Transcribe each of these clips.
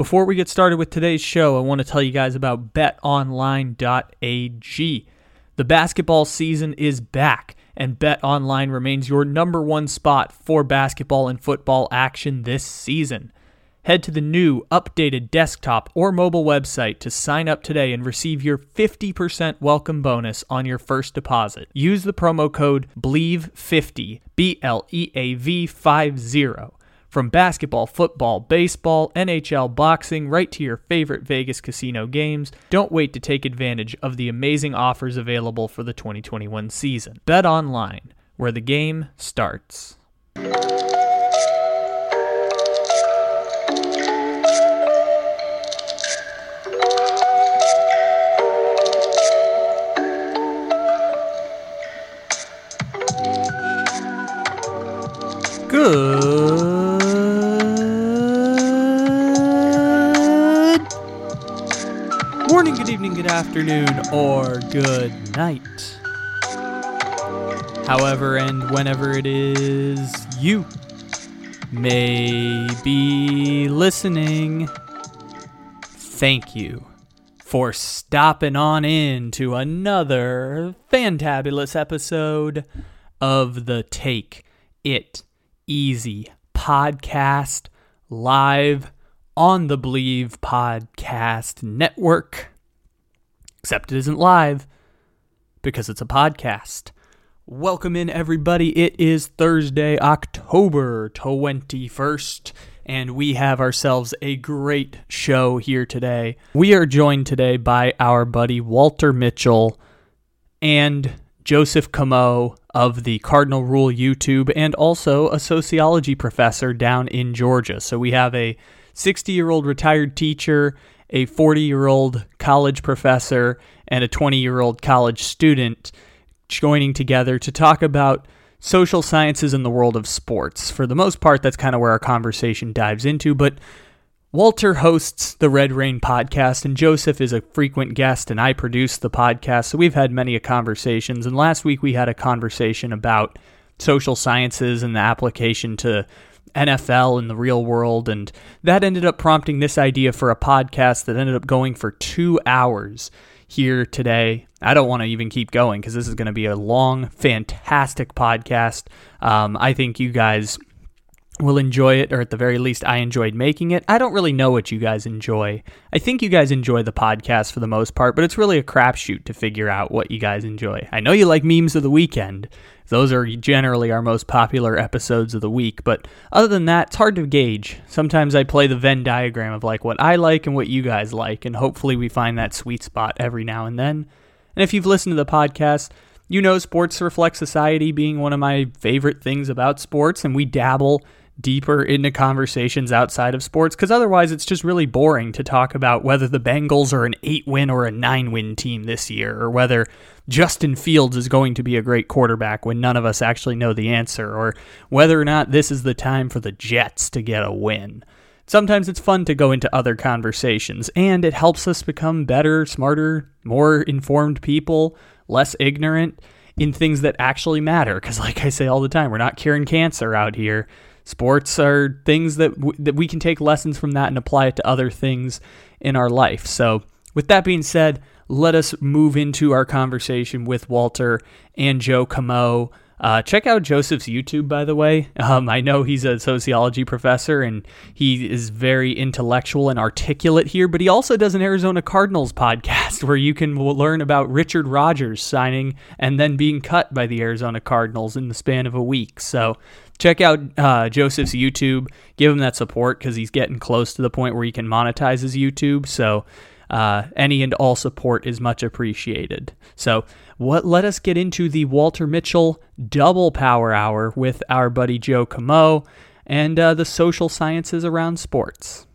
Before we get started with today's show, I want to tell you guys about betonline.ag. The basketball season is back, and BetOnline remains your number one spot for basketball and football action this season. Head to the new, updated desktop or mobile website to sign up today and receive your 50% welcome bonus on your first deposit. Use the promo code BLEAV50, B L E A V 50. From basketball, football, baseball, NHL, boxing, right to your favorite Vegas casino games, don't wait to take advantage of the amazing offers available for the 2021 season. Bet online, where the game starts. Good morning, good evening, good afternoon, or good night. However and whenever it is you may be listening, thank you for stopping on in to another fantabulous episode of the Take It Easy podcast live on the Bleav Podcast Network. Except it isn't live because it's a podcast. Welcome in, everybody. It is Thursday, October 21st, and we have ourselves a great show here today. We are joined today by our buddy Walter Mitchell and Joseph Camo of the Cardinal Rule YouTube and also a sociology professor down in Georgia. So we have a 60 year old retired teacher, a 40 year old college professor, and a 20 year old college student joining together to talk about social sciences in the world of sports. For the most part, that's kind of where our conversation dives into, but Walter hosts the Red Rain podcast, and Joseph is a frequent guest, and I produce the podcast. So we've had many conversations. And last week we had a conversation about social sciences and the application to NFL in the real world. And that ended up prompting this idea for a podcast that ended up going for two hours here today. I don't want to even keep going because this is going to be a long, fantastic podcast. Um, I think you guys will enjoy it, or at the very least, I enjoyed making it. I don't really know what you guys enjoy. I think you guys enjoy the podcast for the most part, but it's really a crapshoot to figure out what you guys enjoy. I know you like memes of the weekend. Those are generally our most popular episodes of the week, but other than that, it's hard to gauge. Sometimes I play the Venn diagram of like what I like and what you guys like, and hopefully we find that sweet spot every now and then. And if you've listened to the podcast, you know sports reflect society being one of my favorite things about sports, and we dabble deeper into conversations outside of sports because otherwise it's just really boring to talk about whether the Bengals are an 8 win or a 9 win team this year or whether Justin Fields is going to be a great quarterback when none of us actually know the answer or whether or not this is the time for the Jets to get a win. Sometimes it's fun to go into other conversations and it helps us become better, smarter, more informed people, less ignorant in things that actually matter because like I say all the time, we're not curing cancer out here Sports are things that w- that we can take lessons from that and apply it to other things in our life. So, with that being said, let us move into our conversation with Walter and Joe Camo. Uh, check out Joseph's YouTube, by the way. Um, I know he's a sociology professor and he is very intellectual and articulate here, but he also does an Arizona Cardinals podcast where you can learn about Richard Rodgers signing and then being cut by the Arizona Cardinals in the span of a week. So check out uh, Joseph's YouTube. Give him that support because he's getting close to the point where he can monetize his YouTube. So uh, any and all support is much appreciated. So what? Let us get into the Walter Mitchell Double Power Hour with our buddy Joe Camo and uh, the social sciences around sports.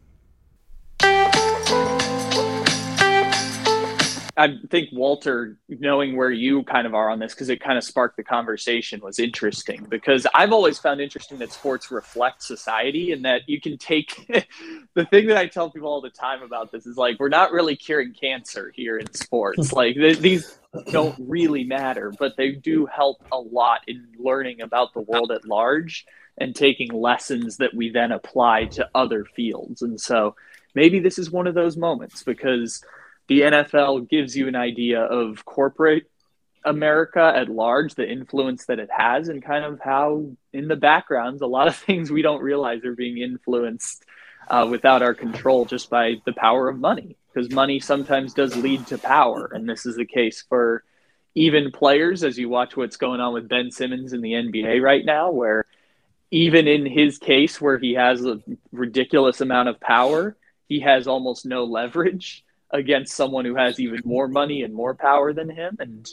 I think Walter, knowing where you kind of are on this, because it kind of sparked the conversation, was interesting. Because I've always found interesting that sports reflect society, and that you can take the thing that I tell people all the time about this is like we're not really curing cancer here in sports. like th- these don't really matter, but they do help a lot in learning about the world at large and taking lessons that we then apply to other fields. And so maybe this is one of those moments because the NFL gives you an idea of corporate America at large, the influence that it has, and kind of how in the backgrounds, a lot of things we don't realize are being influenced uh, without our control just by the power of money. Because money sometimes does lead to power. And this is the case for even players, as you watch what's going on with Ben Simmons in the NBA right now, where even in his case, where he has a ridiculous amount of power, he has almost no leverage against someone who has even more money and more power than him. And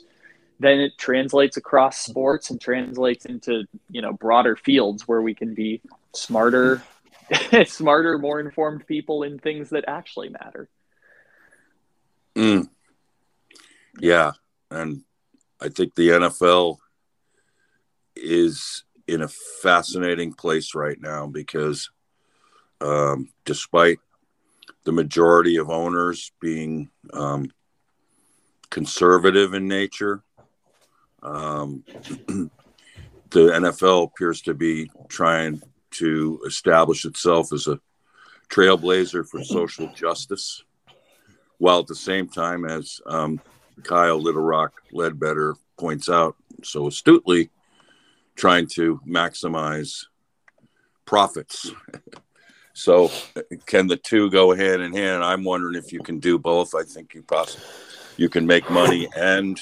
then it translates across sports and translates into you know broader fields where we can be smarter smarter more informed people in things that actually matter mm. yeah and i think the nfl is in a fascinating place right now because um, despite the majority of owners being um, conservative in nature um, the NFL appears to be trying to establish itself as a trailblazer for social justice, while at the same time, as um, Kyle Little Rock Ledbetter points out so astutely, trying to maximize profits. so, can the two go hand in hand? I'm wondering if you can do both. I think you possibly you can make money and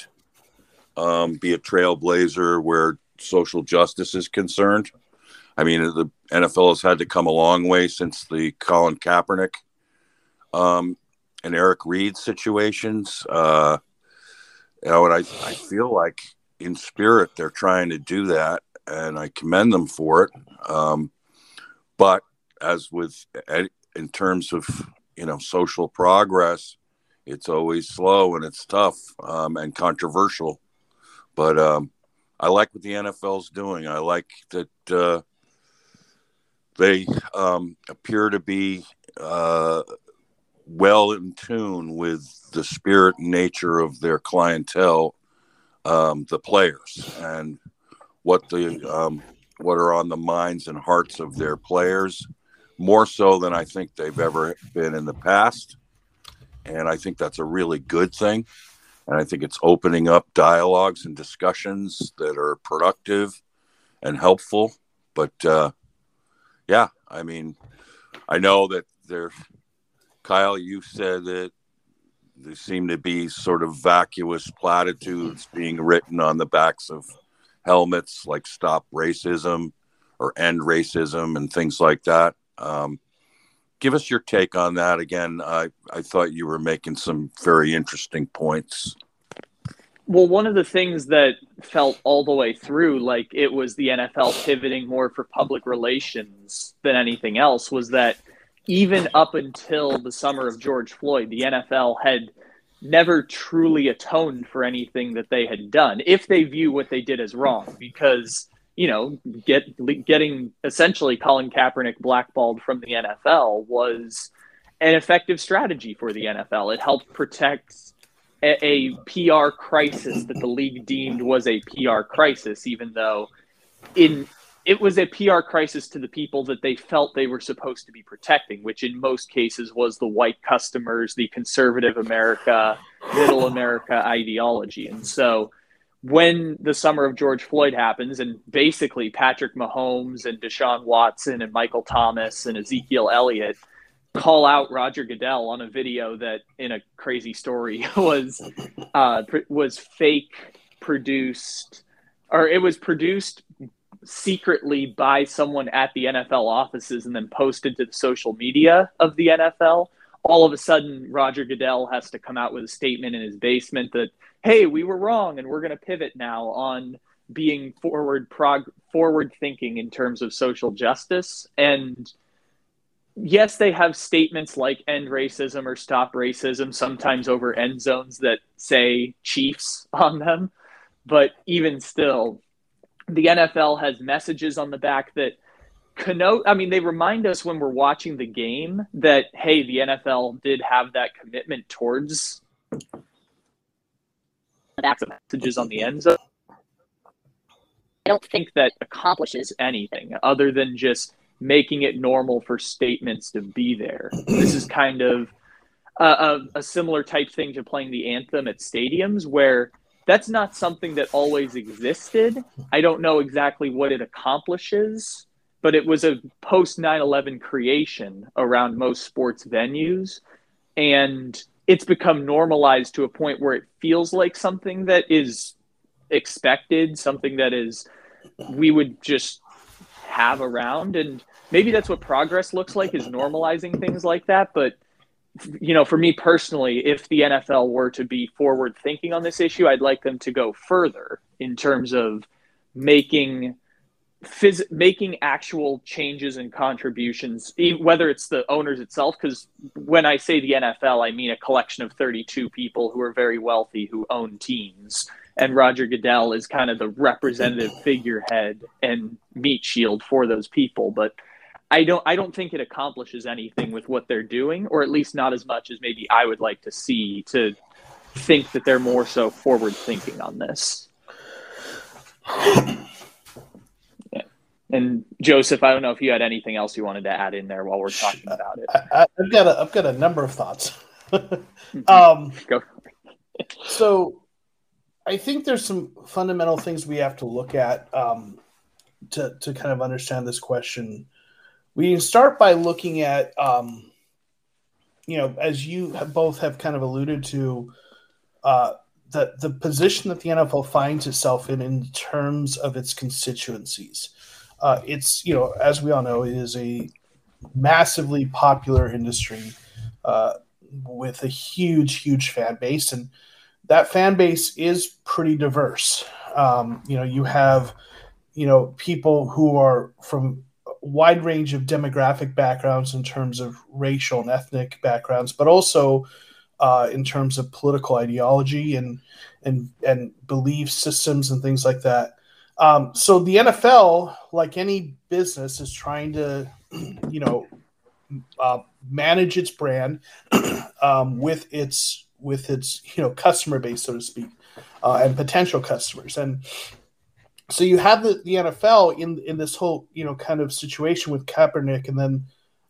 um, be a trailblazer where social justice is concerned. I mean, the NFL has had to come a long way since the Colin Kaepernick um, and Eric Reid situations. Uh, you know, and I, I feel like in spirit they're trying to do that, and I commend them for it. Um, but as with in terms of you know social progress, it's always slow and it's tough um, and controversial. But um, I like what the NFL's doing. I like that uh, they um, appear to be uh, well in tune with the spirit and nature of their clientele, um, the players, and what the um, what are on the minds and hearts of their players, more so than I think they've ever been in the past. And I think that's a really good thing and I think it's opening up dialogues and discussions that are productive and helpful. But uh, yeah, I mean, I know that there, Kyle, you said that there seem to be sort of vacuous platitudes being written on the backs of helmets, like "Stop Racism" or "End Racism" and things like that. Um, give us your take on that again. I, I thought you were making some very interesting points. Well, one of the things that felt all the way through like it was the NFL pivoting more for public relations than anything else was that even up until the summer of George Floyd, the NFL had never truly atoned for anything that they had done if they view what they did as wrong because you know, get getting essentially Colin Kaepernick blackballed from the NFL was an effective strategy for the NFL. It helped protect a, a PR crisis that the league deemed was a PR crisis, even though in it was a PR crisis to the people that they felt they were supposed to be protecting, which in most cases was the white customers, the conservative America, middle America ideology. And so when the summer of George Floyd happens, and basically Patrick Mahomes and Deshaun Watson and Michael Thomas and Ezekiel Elliott call out Roger Goodell on a video that, in a crazy story, was uh, was fake produced, or it was produced secretly by someone at the NFL offices and then posted to the social media of the NFL. All of a sudden, Roger Goodell has to come out with a statement in his basement that hey, we were wrong and we're going to pivot now on being forward prog- forward thinking in terms of social justice. And yes they have statements like end racism or stop racism sometimes over end zones that say chiefs on them. But even still the NFL has messages on the back that connote I mean they remind us when we're watching the game that hey the NFL did have that commitment towards messages on the end zone. I don't think that accomplishes anything other than just making it normal for statements to be there. This is kind of a, a, similar type thing to playing the anthem at stadiums where that's not something that always existed. I don't know exactly what it accomplishes, but it was a post 9 11 creation around most sports venues. And it's become normalized to a point where it feels like something that is expected, something that is we would just have around. And maybe that's what progress looks like is normalizing things like that. But you know, for me personally, if the NFL were to be forward thinking on this issue, I'd like them to go further in terms of making phys- making actual changes and contributions, whether it's the owners itself. Because when I say the NFL, I mean a collection of 32 people who are very wealthy who own teams. And Roger Goodell is kind of the representative figurehead and meat shield for those people. But I don't I don't think it accomplishes anything with what they're doing, or at least not as much as maybe I would like to see to think that they're more so forward thinking on this. And Joseph, I don't know if you had anything else you wanted to add in there while we're talking about it. I, have got a I've got a number of thoughts. um, Go. so, I think there's some fundamental things we have to look at um, to to kind of understand this question we can start by looking at, um, you know, as you have both have kind of alluded to, uh, the the position that the NFL finds itself in in terms of its constituencies. Uh, it's you know, as we all know, it is a massively popular industry uh, with a huge, huge fan base, and that fan base is pretty diverse. Um, you know, you have you know people who are from wide range of demographic backgrounds in terms of racial and ethnic backgrounds, but also uh, in terms of political ideology and and and belief systems and things like that. Um, so the NFL, like any business, is trying to, you know, uh, manage its brand um, with its with its you know customer base, so to speak, uh, and potential customers. And so you have the, the NFL in in this whole you know kind of situation with Kaepernick, and then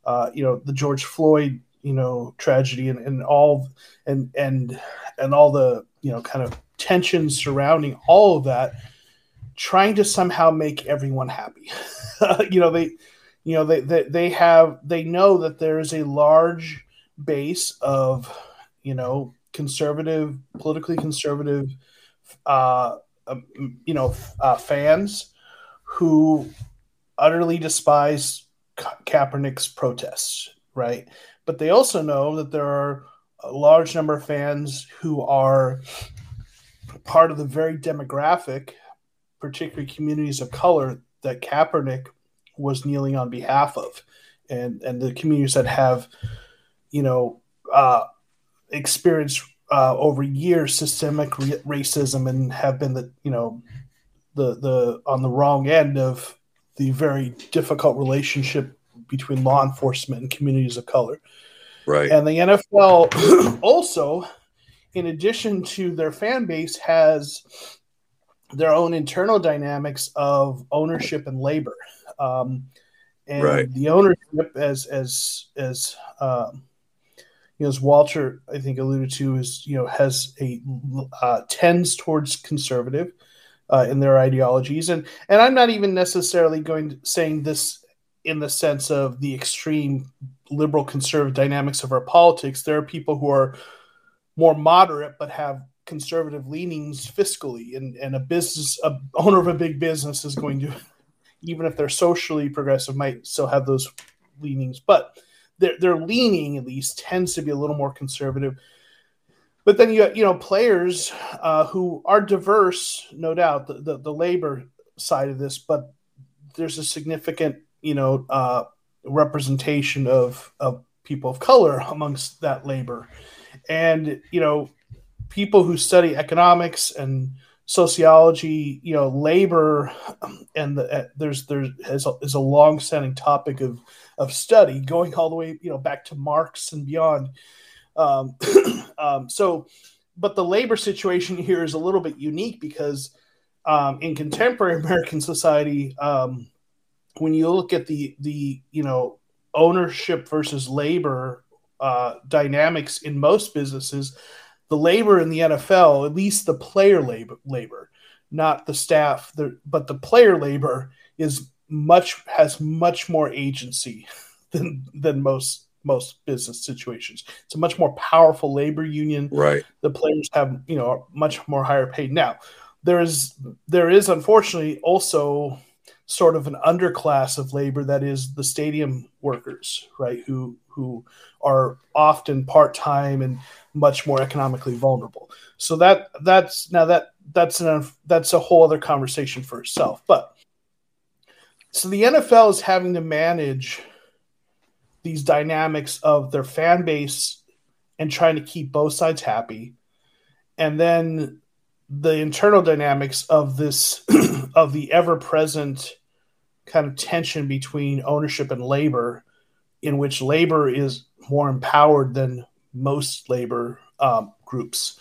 uh, you know the George Floyd you know tragedy, and, and all and and and all the you know kind of tensions surrounding all of that, trying to somehow make everyone happy. you know they you know they, they they have they know that there is a large base of you know conservative politically conservative uh um, you know, uh, fans who utterly despise Ka- Kaepernick's protests, right? But they also know that there are a large number of fans who are part of the very demographic, particularly communities of color, that Kaepernick was kneeling on behalf of, and and the communities that have, you know, uh, experienced uh, over years systemic re- racism and have been the you know the the on the wrong end of the very difficult relationship between law enforcement and communities of color. Right. And the NFL also, in addition to their fan base, has their own internal dynamics of ownership and labor. Um, and right. the ownership, as as as um, you know, as Walter I think alluded to, is you know has a uh, tends towards conservative uh, in their ideologies, and and I'm not even necessarily going to saying this in the sense of the extreme liberal conservative dynamics of our politics. There are people who are more moderate but have conservative leanings fiscally, and and a business a owner of a big business is going to, even if they're socially progressive, might still have those leanings, but their their leaning at least tends to be a little more conservative. But then you you know players uh, who are diverse, no doubt, the, the, the labor side of this, but there's a significant you know uh, representation of of people of color amongst that labor, and you know people who study economics and sociology, you know, labor, and the, uh, there's there's is a, is a long-standing topic of of study, going all the way, you know, back to Marx and beyond. Um, um, so, but the labor situation here is a little bit unique because um, in contemporary American society, um, when you look at the the you know ownership versus labor uh, dynamics in most businesses, the labor in the NFL, at least the player labor, labor not the staff, the, but the player labor is much has much more agency than than most most business situations. It's a much more powerful labor union. Right. The players have you know much more higher paid now. There is there is unfortunately also sort of an underclass of labor that is the stadium workers, right? Who who are often part time and much more economically vulnerable. So that that's now that that's an that's a whole other conversation for itself. But so the NFL is having to manage these dynamics of their fan base and trying to keep both sides happy, and then the internal dynamics of this of the ever present kind of tension between ownership and labor, in which labor is more empowered than most labor um, groups.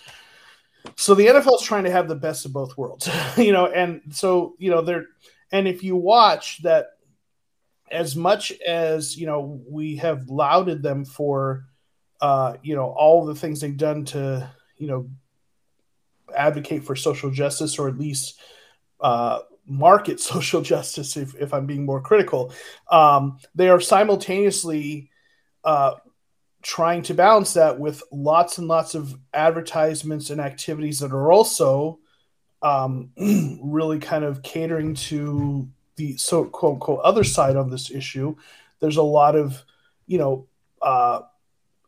So the NFL is trying to have the best of both worlds, you know, and so you know they're and if you watch that, as much as you know we have lauded them for, uh, you know, all the things they've done to you know advocate for social justice or at least uh, market social justice, if, if I'm being more critical, um, they are simultaneously uh, trying to balance that with lots and lots of advertisements and activities that are also um, really kind of catering to the so quote unquote other side of this issue. There's a lot of, you know, uh,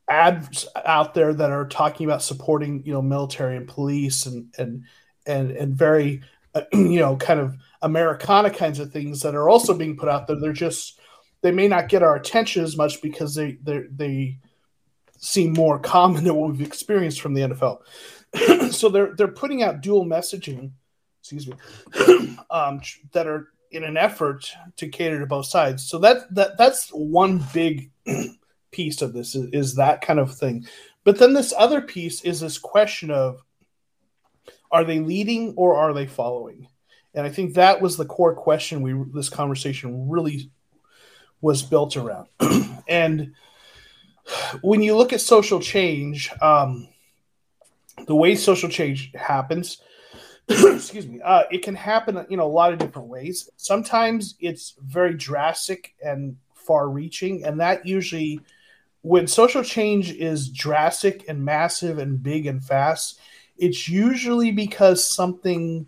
ads out there that are talking about supporting, you know, military and police and and and and very, uh, you know, kind of Americana kinds of things that are also being put out there. They're just they may not get our attention as much because they they they seem more common than what we've experienced from the NFL. so they're they're putting out dual messaging, excuse me, um, that are in an effort to cater to both sides. So that that that's one big piece of this is, is that kind of thing. But then this other piece is this question of are they leading or are they following? And I think that was the core question we this conversation really was built around. and when you look at social change, um, the way social change happens, excuse me, uh, it can happen in a lot of different ways. Sometimes it's very drastic and far-reaching, and that usually, when social change is drastic and massive and big and fast, it's usually because something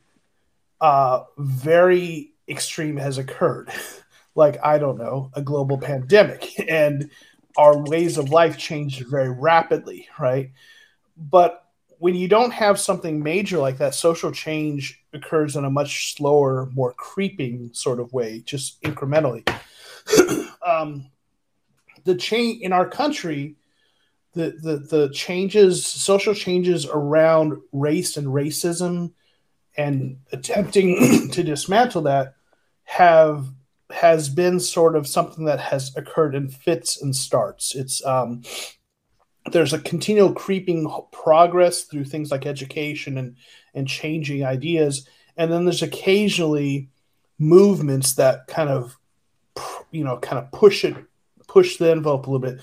uh, very extreme has occurred, like I don't know, a global pandemic, and our ways of life changed very rapidly, right? But when you don't have something major like that, social change occurs in a much slower, more creeping sort of way, just incrementally. um, the change in our country, the, the the changes, social changes around race and racism and attempting to dismantle that have has been sort of something that has occurred in fits and starts. It's um, there's a continual creeping progress through things like education and and changing ideas, and then there's occasionally movements that kind of you know kind of push it push the envelope a little bit,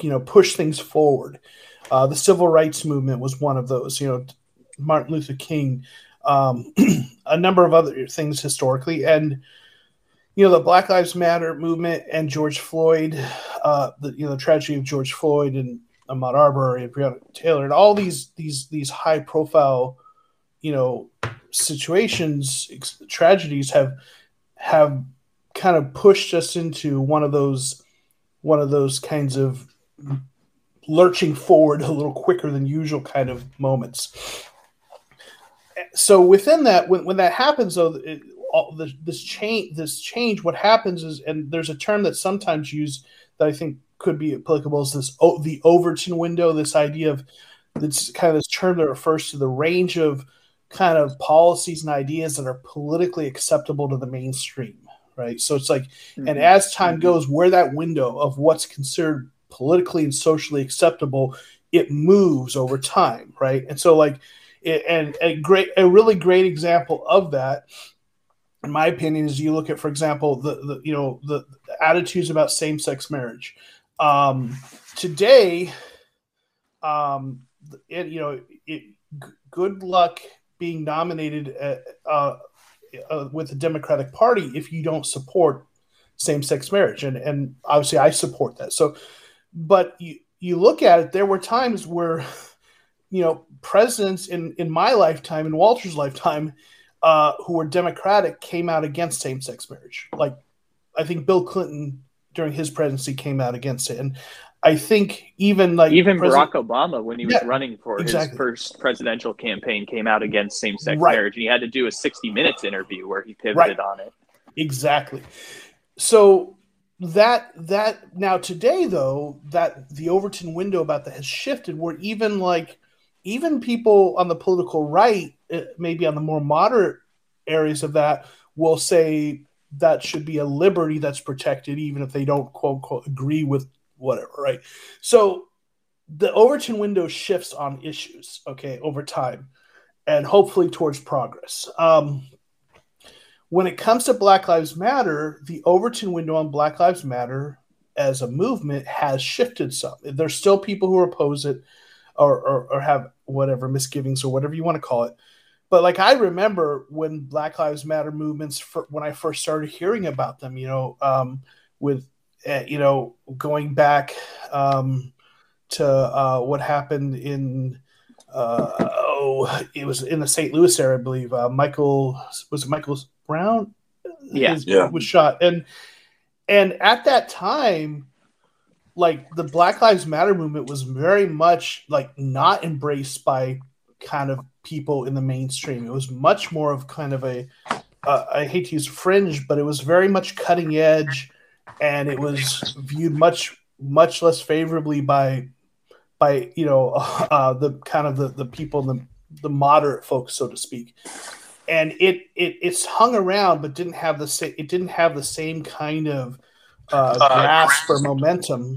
you know, push things forward. Uh, the civil rights movement was one of those. You know, Martin Luther King um, a number of other things historically, and you know the Black Lives Matter movement and George Floyd, uh, the you know the tragedy of George Floyd and Ahmaud Arbery and Breonna Taylor, and all these these these high profile, you know, situations, ex- tragedies have have kind of pushed us into one of those one of those kinds of lurching forward a little quicker than usual kind of moments. So within that, when, when that happens, though, it, all, this, this change, this change, what happens is, and there's a term that's sometimes used that I think could be applicable is this oh, the Overton window. This idea of this kind of this term that refers to the range of kind of policies and ideas that are politically acceptable to the mainstream, right? So it's like, mm-hmm. and as time mm-hmm. goes, where that window of what's considered politically and socially acceptable, it moves over time, right? And so like and a great a really great example of that in my opinion, is you look at, for example, the, the you know the, the attitudes about same sex marriage. Um, today, um, it, you know, it, good luck being nominated uh, uh, uh, with the Democratic Party if you don't support same-sex marriage, and and obviously I support that. So, but you you look at it, there were times where, you know, presidents in in my lifetime, in Walter's lifetime, uh, who were Democratic came out against same-sex marriage. Like, I think Bill Clinton during his presidency came out against it, and I think even like even Barack Obama, when he was yeah, running for exactly. his first presidential campaign, came out against same-sex right. marriage, and he had to do a 60 minutes interview where he pivoted right. on it. Exactly. So that that now today though that the Overton window about that has shifted, where even like even people on the political right, maybe on the more moderate areas of that, will say that should be a liberty that's protected, even if they don't quote unquote agree with whatever, right? So the Overton window shifts on issues, okay, over time, and hopefully towards progress. Um, when it comes to Black Lives Matter, the Overton window on Black Lives Matter as a movement has shifted some. There's still people who oppose it or, or, or have whatever misgivings or whatever you want to call it. But like I remember when Black Lives Matter movements, for, when I first started hearing about them, you know, um, with uh, you know, going back um, to uh, what happened in uh, oh, it was in the St. Louis area, I believe. Uh, Michael was it Michael Brown? Yeah, yeah, was shot, and and at that time, like the Black Lives Matter movement was very much like not embraced by kind of people in the mainstream. It was much more of kind of a uh, I hate to use fringe, but it was very much cutting edge and it was viewed much much less favorably by by you know uh, the kind of the, the people the the moderate folks so to speak and it it it's hung around but didn't have the same it didn't have the same kind of uh, grasp or momentum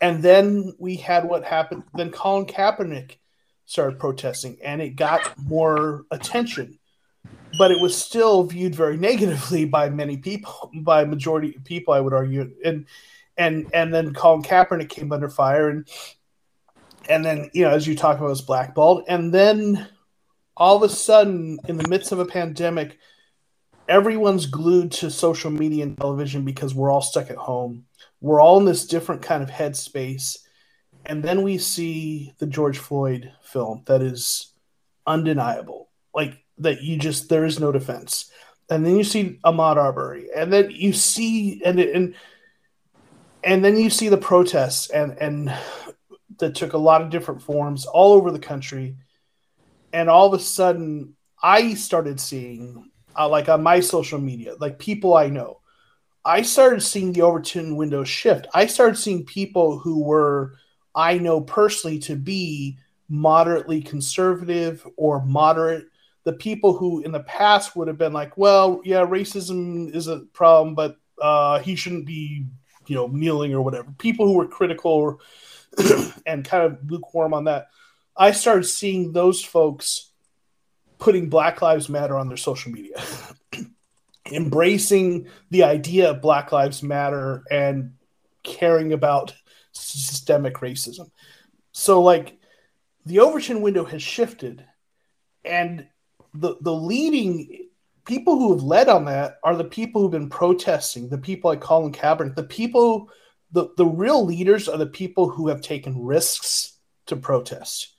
and then we had what happened then Colin Kaepernick started protesting and it got more attention but it was still viewed very negatively by many people, by majority of people, I would argue. And and and then Colin Kaepernick came under fire, and and then you know, as you talk about, was blackballed, and then all of a sudden, in the midst of a pandemic, everyone's glued to social media and television because we're all stuck at home. We're all in this different kind of headspace, and then we see the George Floyd film that is undeniable. Like that you just there is no defense. And then you see Ahmaud Arbery, and then you see and and and then you see the protests and and that took a lot of different forms all over the country. And all of a sudden, I started seeing, uh, like on my social media, like people I know, I started seeing the Overton window shift. I started seeing people who were I know personally to be moderately conservative or moderate the people who in the past would have been like, well, yeah, racism is a problem, but uh, he shouldn't be, you know, kneeling or whatever. People who were critical and kind of lukewarm on that. I started seeing those folks putting Black Lives Matter on their social media, embracing the idea of Black Lives Matter and caring about systemic racism. So, like, the Overton window has shifted, and the the leading people who have led on that are the people who've been protesting, the people like Colin Kaepernick, the people, the, the real leaders are the people who have taken risks to protest.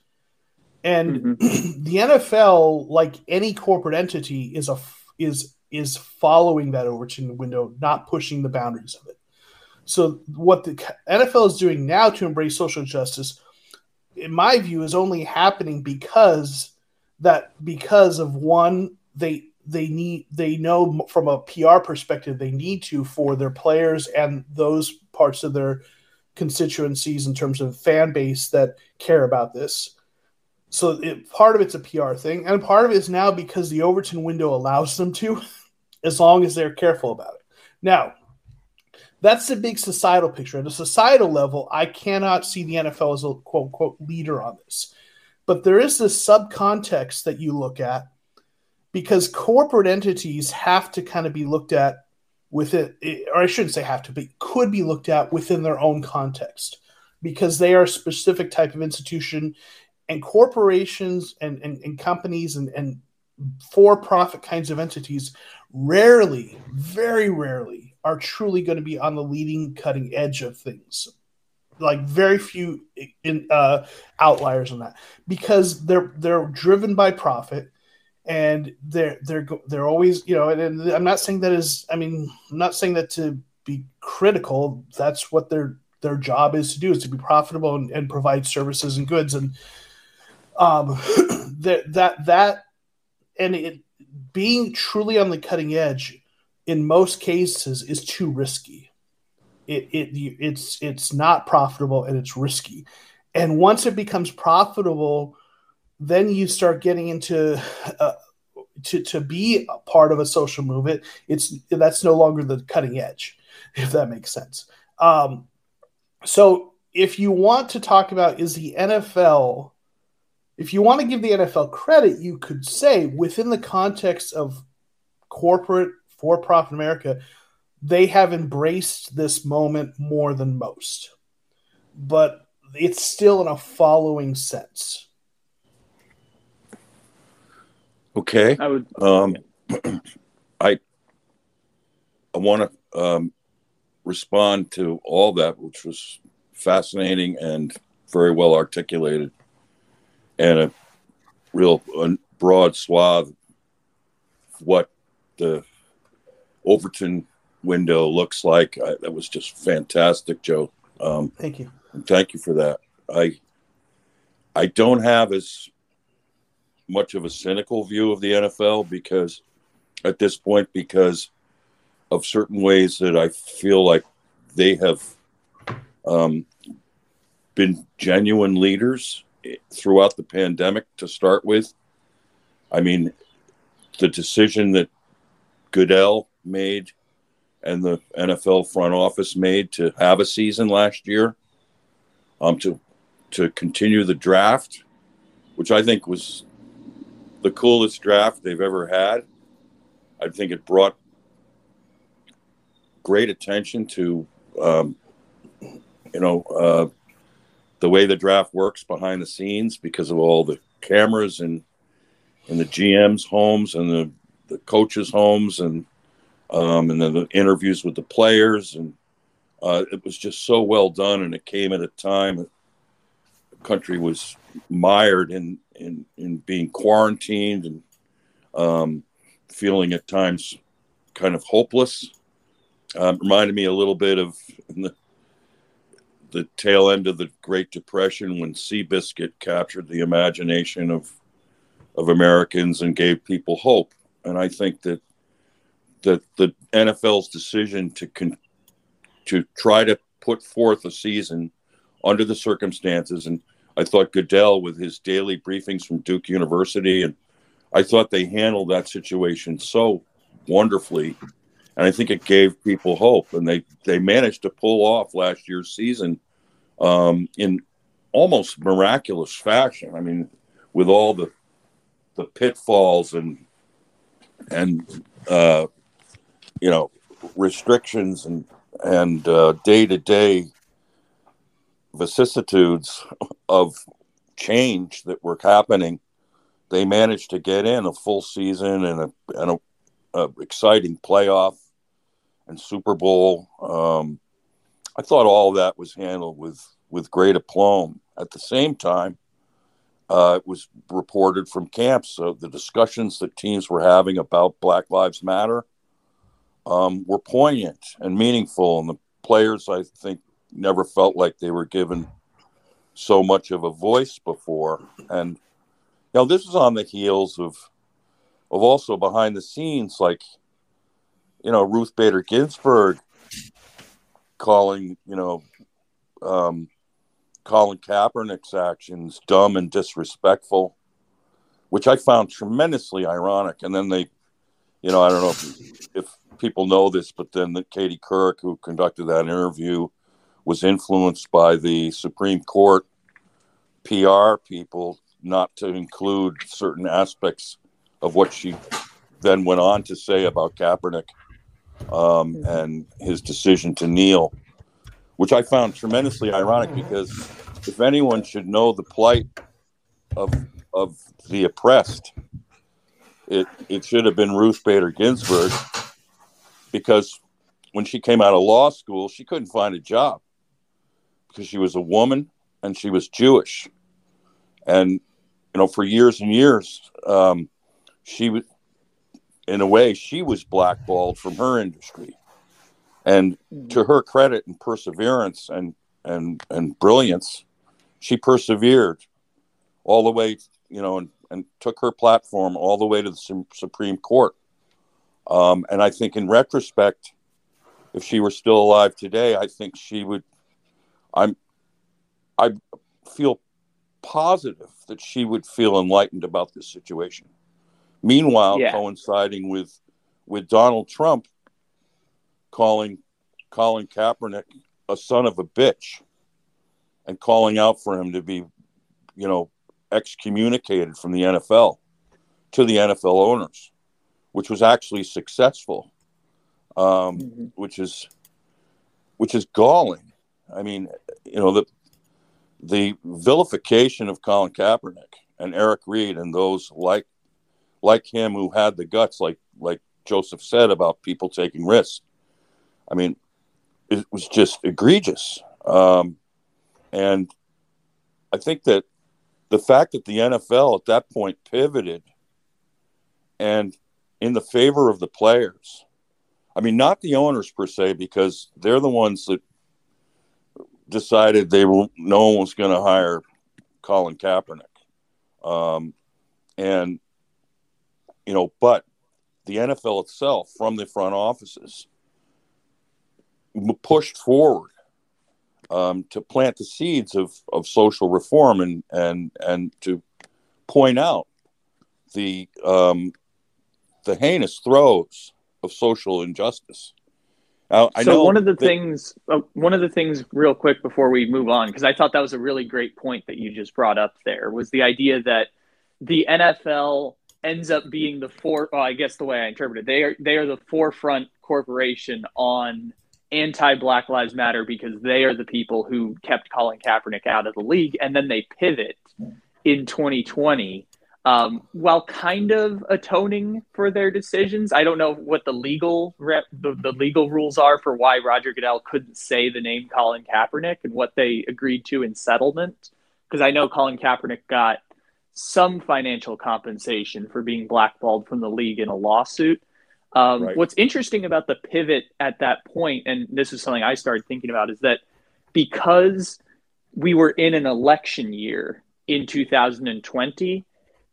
And mm-hmm. the NFL, like any corporate entity, is a is is following that Overton window, not pushing the boundaries of it. So what the NFL is doing now to embrace social justice, in my view, is only happening because that because of one they they need they know from a PR perspective they need to for their players and those parts of their constituencies in terms of fan base that care about this. So it, part of it's a PR thing, and part of it is now because the Overton window allows them to, as long as they're careful about it. Now, that's the big societal picture. At a societal level, I cannot see the NFL as a quote unquote leader on this. But there is this subcontext that you look at because corporate entities have to kind of be looked at within, or I shouldn't say have to, but could be looked at within their own context because they are a specific type of institution and corporations and, and, and companies and, and for-profit kinds of entities rarely very rarely are truly going to be on the leading cutting edge of things. Like very few in, uh, outliers on that. Because they're they're driven by profit and they're they're they're always you know and, and i'm not saying that is i mean i'm not saying that to be critical. That's what their their job is to do is to be profitable and, and provide services and goods. And um that that that and it being truly on the cutting edge in most cases is too risky. It, it it's it's not profitable and it's risky. And once it becomes profitable then you start getting into uh, to to be a part of a social movement it's that's no longer the cutting edge if that makes sense. Um, so if you want to talk about is the NFL if you want to give the NFL credit you could say within the context of corporate for profit America they have embraced this moment more than most but it's still in a following sense Okay. I would. Um, I I want to um, respond to all that, which was fascinating and very well articulated, and a real broad swath what the Overton window looks like. I, that was just fantastic, Joe. Um, thank you. Thank you for that. I I don't have as much of a cynical view of the NFL because at this point because of certain ways that I feel like they have um, been genuine leaders throughout the pandemic to start with. I mean, the decision that Goodell made and the NFL front office made to have a season last year, um, to to continue the draft, which I think was the coolest draft they've ever had. I think it brought great attention to, um, you know, uh, the way the draft works behind the scenes because of all the cameras and and the GM's homes and the, the coaches' homes and um, and then the interviews with the players and uh, it was just so well done and it came at a time the country was mired in in in being quarantined and um, feeling at times kind of hopeless. Um, reminded me a little bit of the the tail end of the Great Depression when Seabiscuit captured the imagination of of Americans and gave people hope. And I think that that the NFL's decision to con- to try to put forth a season under the circumstances and I thought Goodell with his daily briefings from Duke University, and I thought they handled that situation so wonderfully. And I think it gave people hope, and they they managed to pull off last year's season um, in almost miraculous fashion. I mean, with all the the pitfalls and and uh, you know restrictions and and day to day vicissitudes of change that were happening, they managed to get in a full season and a, and a, a exciting playoff and Super Bowl. Um, I thought all that was handled with with great aplomb. At the same time, uh, it was reported from camps so the discussions that teams were having about Black Lives Matter um, were poignant and meaningful, and the players I think never felt like they were given so much of a voice before. And you know, this is on the heels of of also behind the scenes, like you know, Ruth Bader Ginsburg calling, you know, um, Colin Kaepernick's actions dumb and disrespectful, which I found tremendously ironic. And then they, you know, I don't know if, if people know this, but then the Katie Couric, who conducted that interview, was influenced by the Supreme Court PR people not to include certain aspects of what she then went on to say about Kaepernick um, mm-hmm. and his decision to kneel, which I found tremendously ironic because if anyone should know the plight of of the oppressed, it it should have been Ruth Bader Ginsburg because when she came out of law school, she couldn't find a job because she was a woman and she was Jewish, and you know for years and years um, she was in a way, she was blackballed from her industry. And mm-hmm. to her credit and perseverance and and and brilliance, she persevered all the way, you know, and, and took her platform all the way to the Supreme Court. Um, and I think, in retrospect, if she were still alive today, I think she would. I'm. I feel positive that she would feel enlightened about this situation. Meanwhile, yeah. coinciding with with Donald Trump calling calling Kaepernick a son of a bitch and calling out for him to be, you know, excommunicated from the NFL to the NFL owners, which was actually successful, um, mm-hmm. which is which is galling. I mean, you know, the the vilification of Colin Kaepernick and Eric Reid and those like like him who had the guts, like like Joseph said about people taking risks. I mean, it was just egregious. Um, and I think that the fact that the NFL at that point pivoted and in the favor of the players, I mean, not the owners per se, because they're the ones that decided they were no one was going to hire Colin Kaepernick. Um, and you know, but the NFL itself, from the front offices, pushed forward um, to plant the seeds of, of social reform and and and to point out the um, the heinous throes of social injustice. Now, so one of the that, things, uh, one of the things, real quick before we move on, because I thought that was a really great point that you just brought up. There was the idea that the NFL ends up being the four. Well, I guess the way I interpret it, they are they are the forefront corporation on anti Black Lives Matter because they are the people who kept Colin Kaepernick out of the league, and then they pivot in 2020. Um, while kind of atoning for their decisions, I don't know what the legal rep, the, the legal rules are for why Roger Goodell couldn't say the name Colin Kaepernick and what they agreed to in settlement. Because I know Colin Kaepernick got some financial compensation for being blackballed from the league in a lawsuit. Um, right. What's interesting about the pivot at that point, and this is something I started thinking about, is that because we were in an election year in 2020,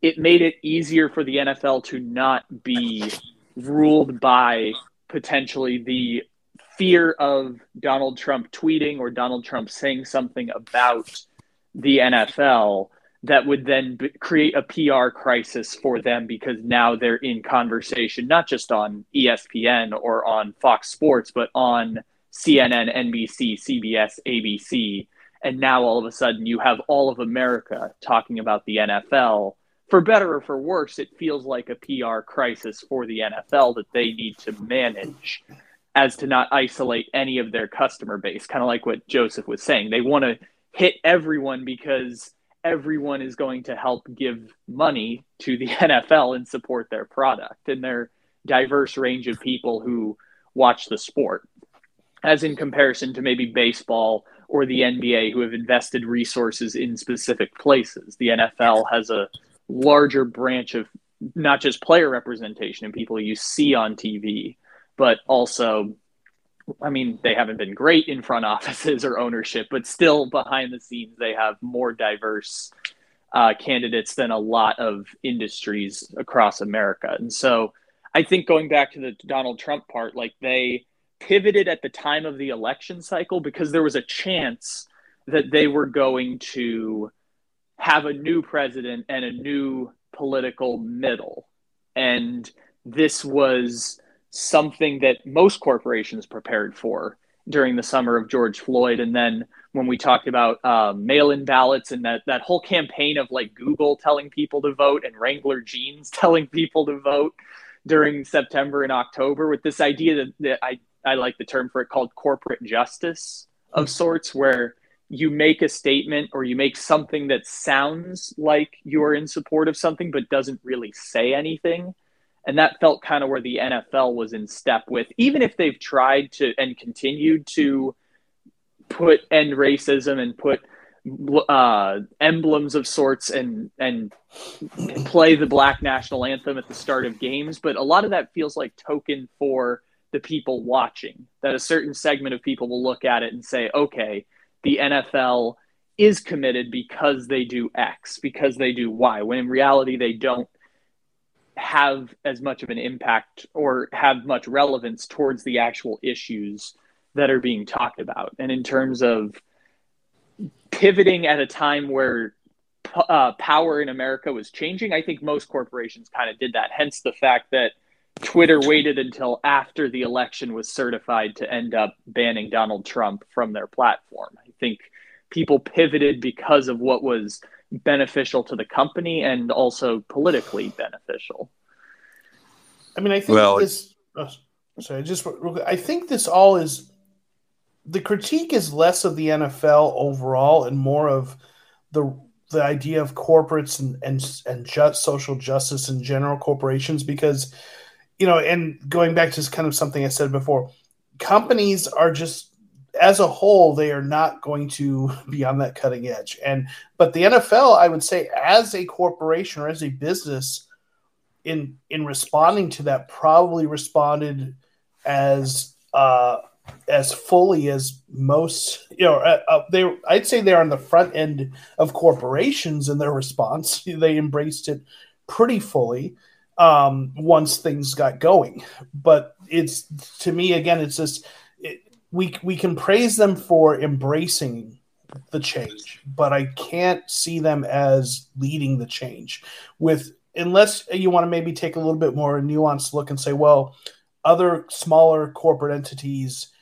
it made it easier for the NFL to not be ruled by potentially the fear of Donald Trump tweeting or Donald Trump saying something about the NFL that would then b- create a PR crisis for them because now they're in conversation, not just on ESPN or on Fox Sports, but on CNN, NBC, CBS, ABC. And now all of a sudden you have all of America talking about the NFL. For better or for worse, it feels like a PR crisis for the NFL that they need to manage as to not isolate any of their customer base. Kind of like what Joseph was saying. They want to hit everyone because everyone is going to help give money to the NFL and support their product and their diverse range of people who watch the sport. As in comparison to maybe baseball or the NBA, who have invested resources in specific places. The NFL has a larger branch of not just player representation and people you see on TV, but also I mean, they haven't been great in front offices or ownership, but still behind the scenes, they have more diverse uh, candidates than a lot of industries across America. And so I think going back to the Donald Trump part, like they pivoted at the time of the election cycle because there was a chance that they were going to have a new president and a new political middle. And this was something that most corporations prepared for during the summer of George Floyd. And then when we talked about uh, mail-in ballots and that that whole campaign of like Google telling people to vote and Wrangler jeans telling people to vote, during September and October with this idea that, that I, I like the term for it called corporate justice of sorts, where you make a statement or you make something that sounds like you're in support of something but doesn't really say anything. And that felt kind of where the NFL was in step with, even if they've tried to and continued to put end racism and put uh, emblems of sorts and and play the black national anthem at the start of games, but a lot of that feels like token for the people watching. That a certain segment of people will look at it and say, "Okay, the NFL is committed because they do X, because they do Y." When in reality, they don't have as much of an impact or have much relevance towards the actual issues that are being talked about. And in terms of pivoting at a time where uh, power in America was changing. I think most corporations kind of did that. Hence the fact that Twitter waited until after the election was certified to end up banning Donald Trump from their platform. I think people pivoted because of what was beneficial to the company and also politically beneficial. I mean, I think well, this. Oh, sorry, just I think this all is the critique is less of the NFL overall and more of the the idea of corporates and and and just social justice in general corporations because you know and going back to kind of something I said before companies are just as a whole they are not going to be on that cutting edge. And but the NFL I would say as a corporation or as a business in in responding to that probably responded as uh as fully as most you know uh, uh, they i'd say they're on the front end of corporations in their response. They embraced it pretty fully um, once things got going. But it's to me again it's just we we can praise them for embracing the change but i can't see them as leading the change with unless you want to maybe take a little bit more nuanced look and say well other smaller corporate entities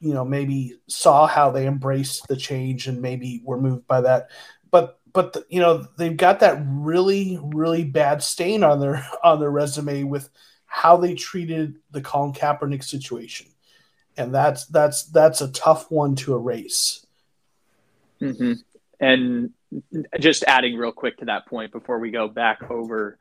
you know maybe saw how they embraced the change and maybe were moved by that. But but the, you know they've got that really really bad stain on their on their resume with how they treated the Colin Kaepernick situation and that's that's that's a tough one to erase mm-hmm. and just adding real quick to that point before we go back over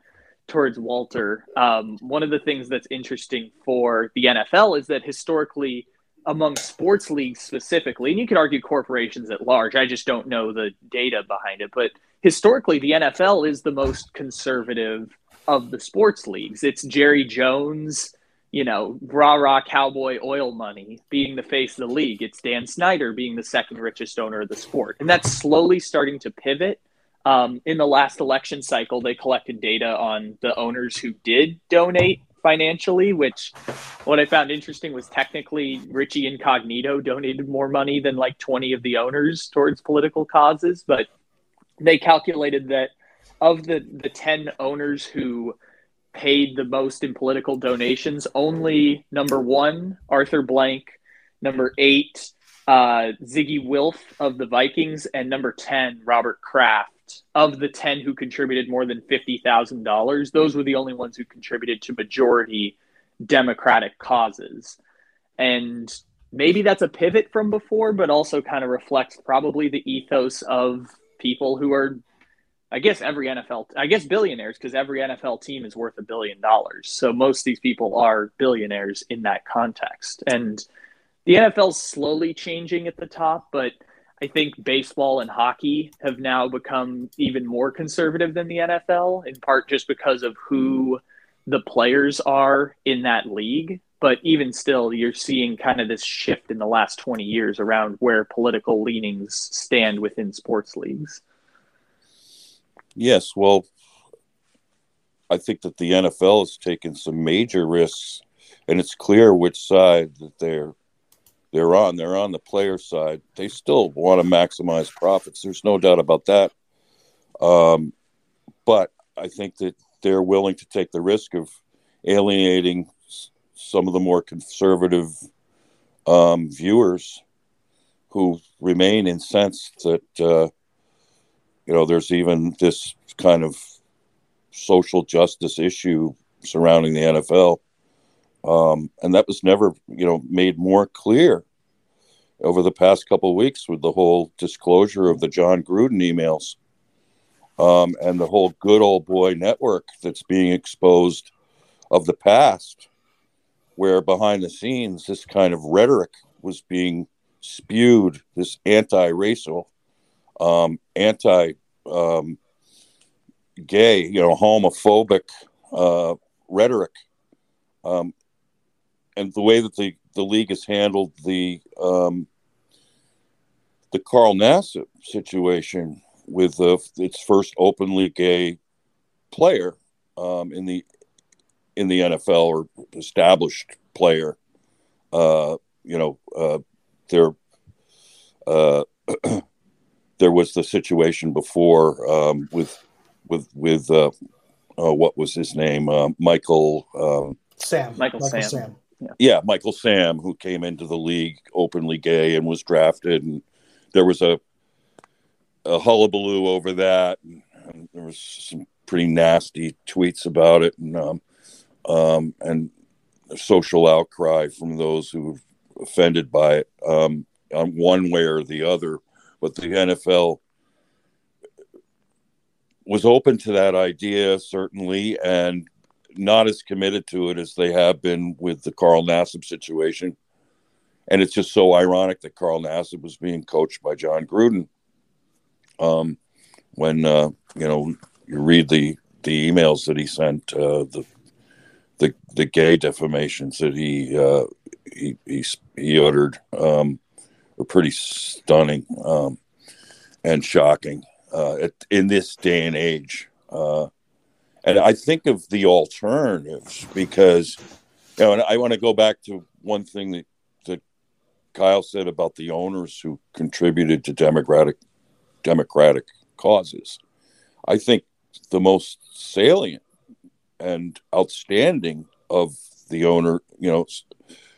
towards Walter, um, one of the things that's interesting for the NFL is that historically among sports leagues specifically, and you could argue corporations at large. I just don't know the data behind it. But historically, the NFL is the most conservative of the sports leagues. It's Jerry Jones, you know, rah rah cowboy oil money being the face of the league. It's Dan Snyder being the second richest owner of the sport. And that's slowly starting to pivot. Um, in the last election cycle, they collected data on the owners who did donate financially, which what I found interesting was technically Richie Incognito donated more money than like 20 of the owners towards political causes. But they calculated that of the, the 10 owners who paid the most in political donations, only number one, Arthur Blank, number eight, uh, Zygi Wilf of the Vikings, and number 10, Robert Kraft. Of the 10 who contributed more than $50,000, those were the only ones who contributed to majority Democratic causes. And maybe that's a pivot from before, but also kind of reflects probably the ethos of people who are, I guess, every NFL, I guess billionaires, because every NFL team is worth a billion dollars. So most of these people are billionaires in that context. And the NFL's slowly changing at the top, but – I think baseball and hockey have now become even more conservative than the NFL, in part just because of who the players are in that league. But even still, you're seeing kind of this shift in the last 20 years around where political leanings stand within sports leagues. Yes, well, I think that the NFL has taken some major risks, and it's clear which side that they're they're on. They're on the player side. They still want to maximize profits. There's no doubt about that. Um, but I think that they're willing to take the risk of alienating some of the more conservative um, viewers who remain incensed that uh, you know there's even this kind of social justice issue surrounding the NFL. Um, and that was never, you know, made more clear over the past couple of weeks with the whole disclosure of the Jon Gruden emails um, and the whole good old boy network that's being exposed of the past, where behind the scenes this kind of rhetoric was being spewed, this anti-racial, um, anti um, gay, you know, homophobic uh, rhetoric. Um, and the way that the, the league has handled the um, the Carl Nassib situation with the, its first openly gay player um, in the in the NFL or established player. Uh, you know, uh, there uh, there was the situation before um, with with with uh, uh, what was his name, uh, Michael um, Sam, Michael, Michael Sam. Sam. Yeah. yeah, Michael Sam, who came into the league openly gay and was drafted, and there was a a hullabaloo over that. And, and there was some pretty nasty tweets about it, and um, um, and social outcry from those who were offended by it, um, on one way or the other. But the NFL was open to that idea certainly, and not as committed to it as they have been with the Carl Nassib situation. And it's just so ironic that Carl Nassib was being coached by Jon Gruden. Um, when uh, you know you read the the emails that he sent, uh, the the the gay defamations that he uh, he, he he uttered um, were pretty stunning um, and shocking uh, at, in this day and age. Uh, and I think of the alternatives because, you know, and I want to go back to one thing that, that Kyle said about the owners who contributed to democratic democratic causes. I think the most salient and outstanding of the owner, you know,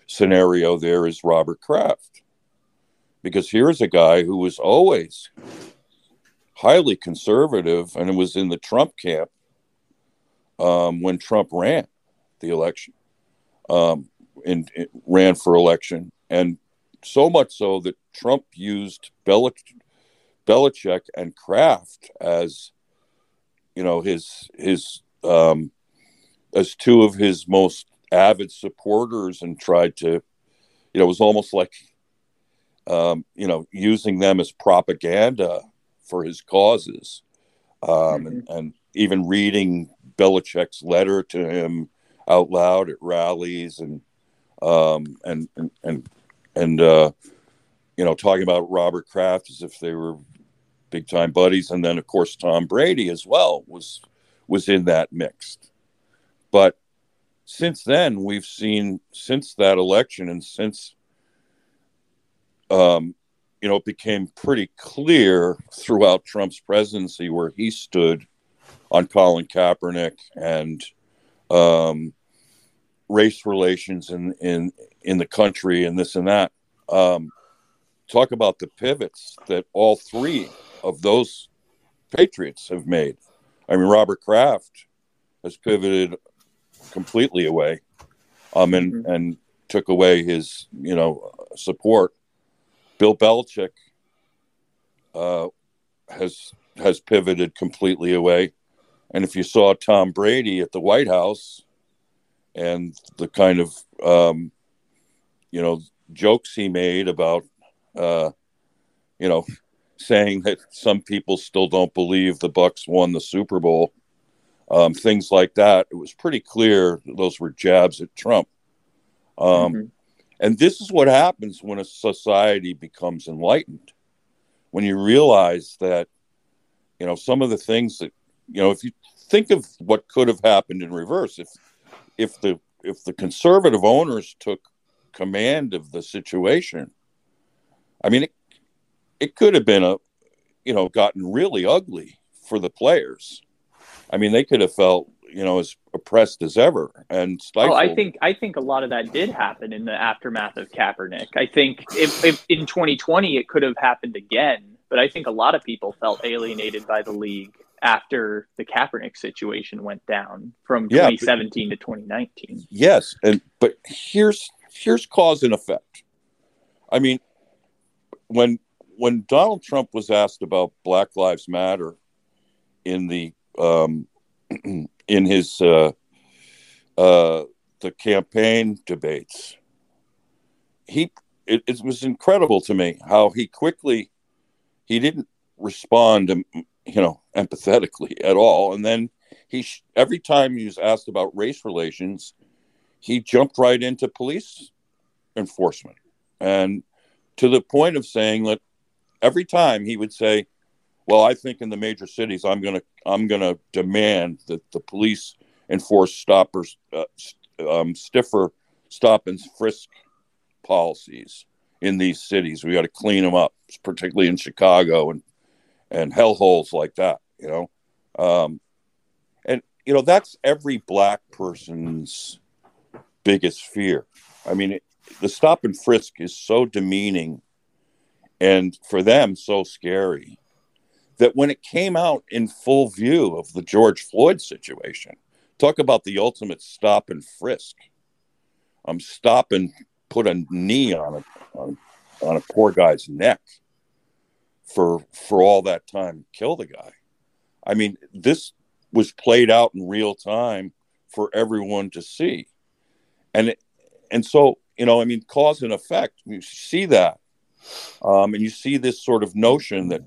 scenario there is Robert Kraft. Because here's a guy who was always highly conservative and it was in the Trump camp um, when Trump ran the election, um, and, and, ran for election, and so much so that Trump used Belich- Belichick and Kraft as, you know, his his um, as two of his most avid supporters, and tried to, you know, it was almost like, um, you know, using them as propaganda for his causes, um, mm-hmm. and, and even reading Belichick's letter to him out loud at rallies and um, and and and, and uh, you know talking about Robert Kraft as if they were big time buddies, and then of course Tom Brady as well was was in that mix. But since then, we've seen since that election and since um, you know it became pretty clear throughout Trump's presidency where he stood on Colin Kaepernick and um, race relations in, in in the country and this and that. Um, talk about the pivots that all three of those patriots have made. I mean, Robert Kraft has pivoted completely away, um, and mm-hmm. and took away his you know support. Bill Belichick uh, has has pivoted completely away. And if you saw Tom Brady at the White House and the kind of, um, you know, jokes he made about, uh, you know, saying that some people still don't believe the Bucs won the Super Bowl, um, things like that, it was pretty clear those were jabs at Trump. Um, mm-hmm. And this is what happens when a society becomes enlightened. When you realize that, you know, some of the things that you know, if you think of what could have happened in reverse, if if the if the conservative owners took command of the situation, I mean, it it could have been a, you know, gotten really ugly for the players. I mean, they could have felt you know as oppressed as ever and stifled. Oh, I think I think a lot of that did happen in the aftermath of Kaepernick. I think if, if in 2020 it could have happened again, but I think a lot of people felt alienated by the league after the Kaepernick situation went down from yeah, 2017 but, to 2019. Yes, and but here's here's cause and effect. I mean, when when Donald Trump was asked about Black Lives Matter in the um, in his uh, uh, the campaign debates, he it, it was incredible to me how he quickly he didn't respond, um, you know, empathetically at all, and then he every time he was asked about race relations, he jumped right into police enforcement. And to the point of saying that every time he would say, "Well, I think in the major cities, I'm going to I'm to demand that the police enforce stoppers uh, um, stiffer stop and frisk policies in these cities. We got to clean them up, particularly in Chicago and and hellholes like that. You know, um, and you know that's every black person's biggest fear. I mean, it, the stop and frisk is so demeaning and for them so scary that when it came out in full view of the George Floyd situation, talk about the ultimate stop and frisk. I'm um, stop and put a knee on a on, on a poor guy's neck for for all that time, kill the guy. I mean, this was played out in real time for everyone to see, and and so you know, I mean, cause and effect. You see that um, and you see this sort of notion that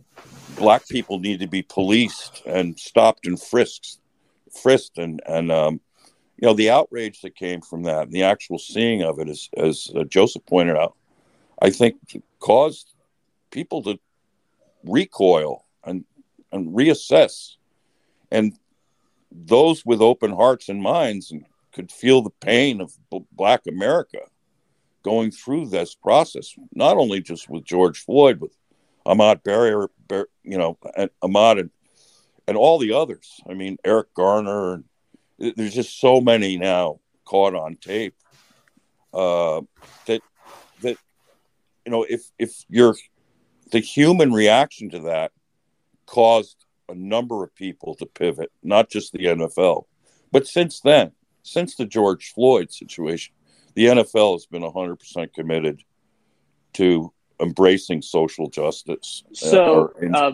black people need to be policed and stopped and frisked, frisked, and and um, you know the outrage that came from that, and the actual seeing of it, as as uh, Joseph pointed out, I think caused people to recoil and and reassess, and those with open hearts and minds and could feel the pain of Black America going through this process, not only just with George Floyd, with Ahmaud Arbery, you know, and Ahmaud and, and all the others. I mean, Eric Garner, and there's just so many now caught on tape uh, that that you know, if if you're the human reaction to that caused a number of people to pivot, not just the NFL, but since then, since the George Floyd situation, the NFL has been 100% committed to embracing social justice. So, uh,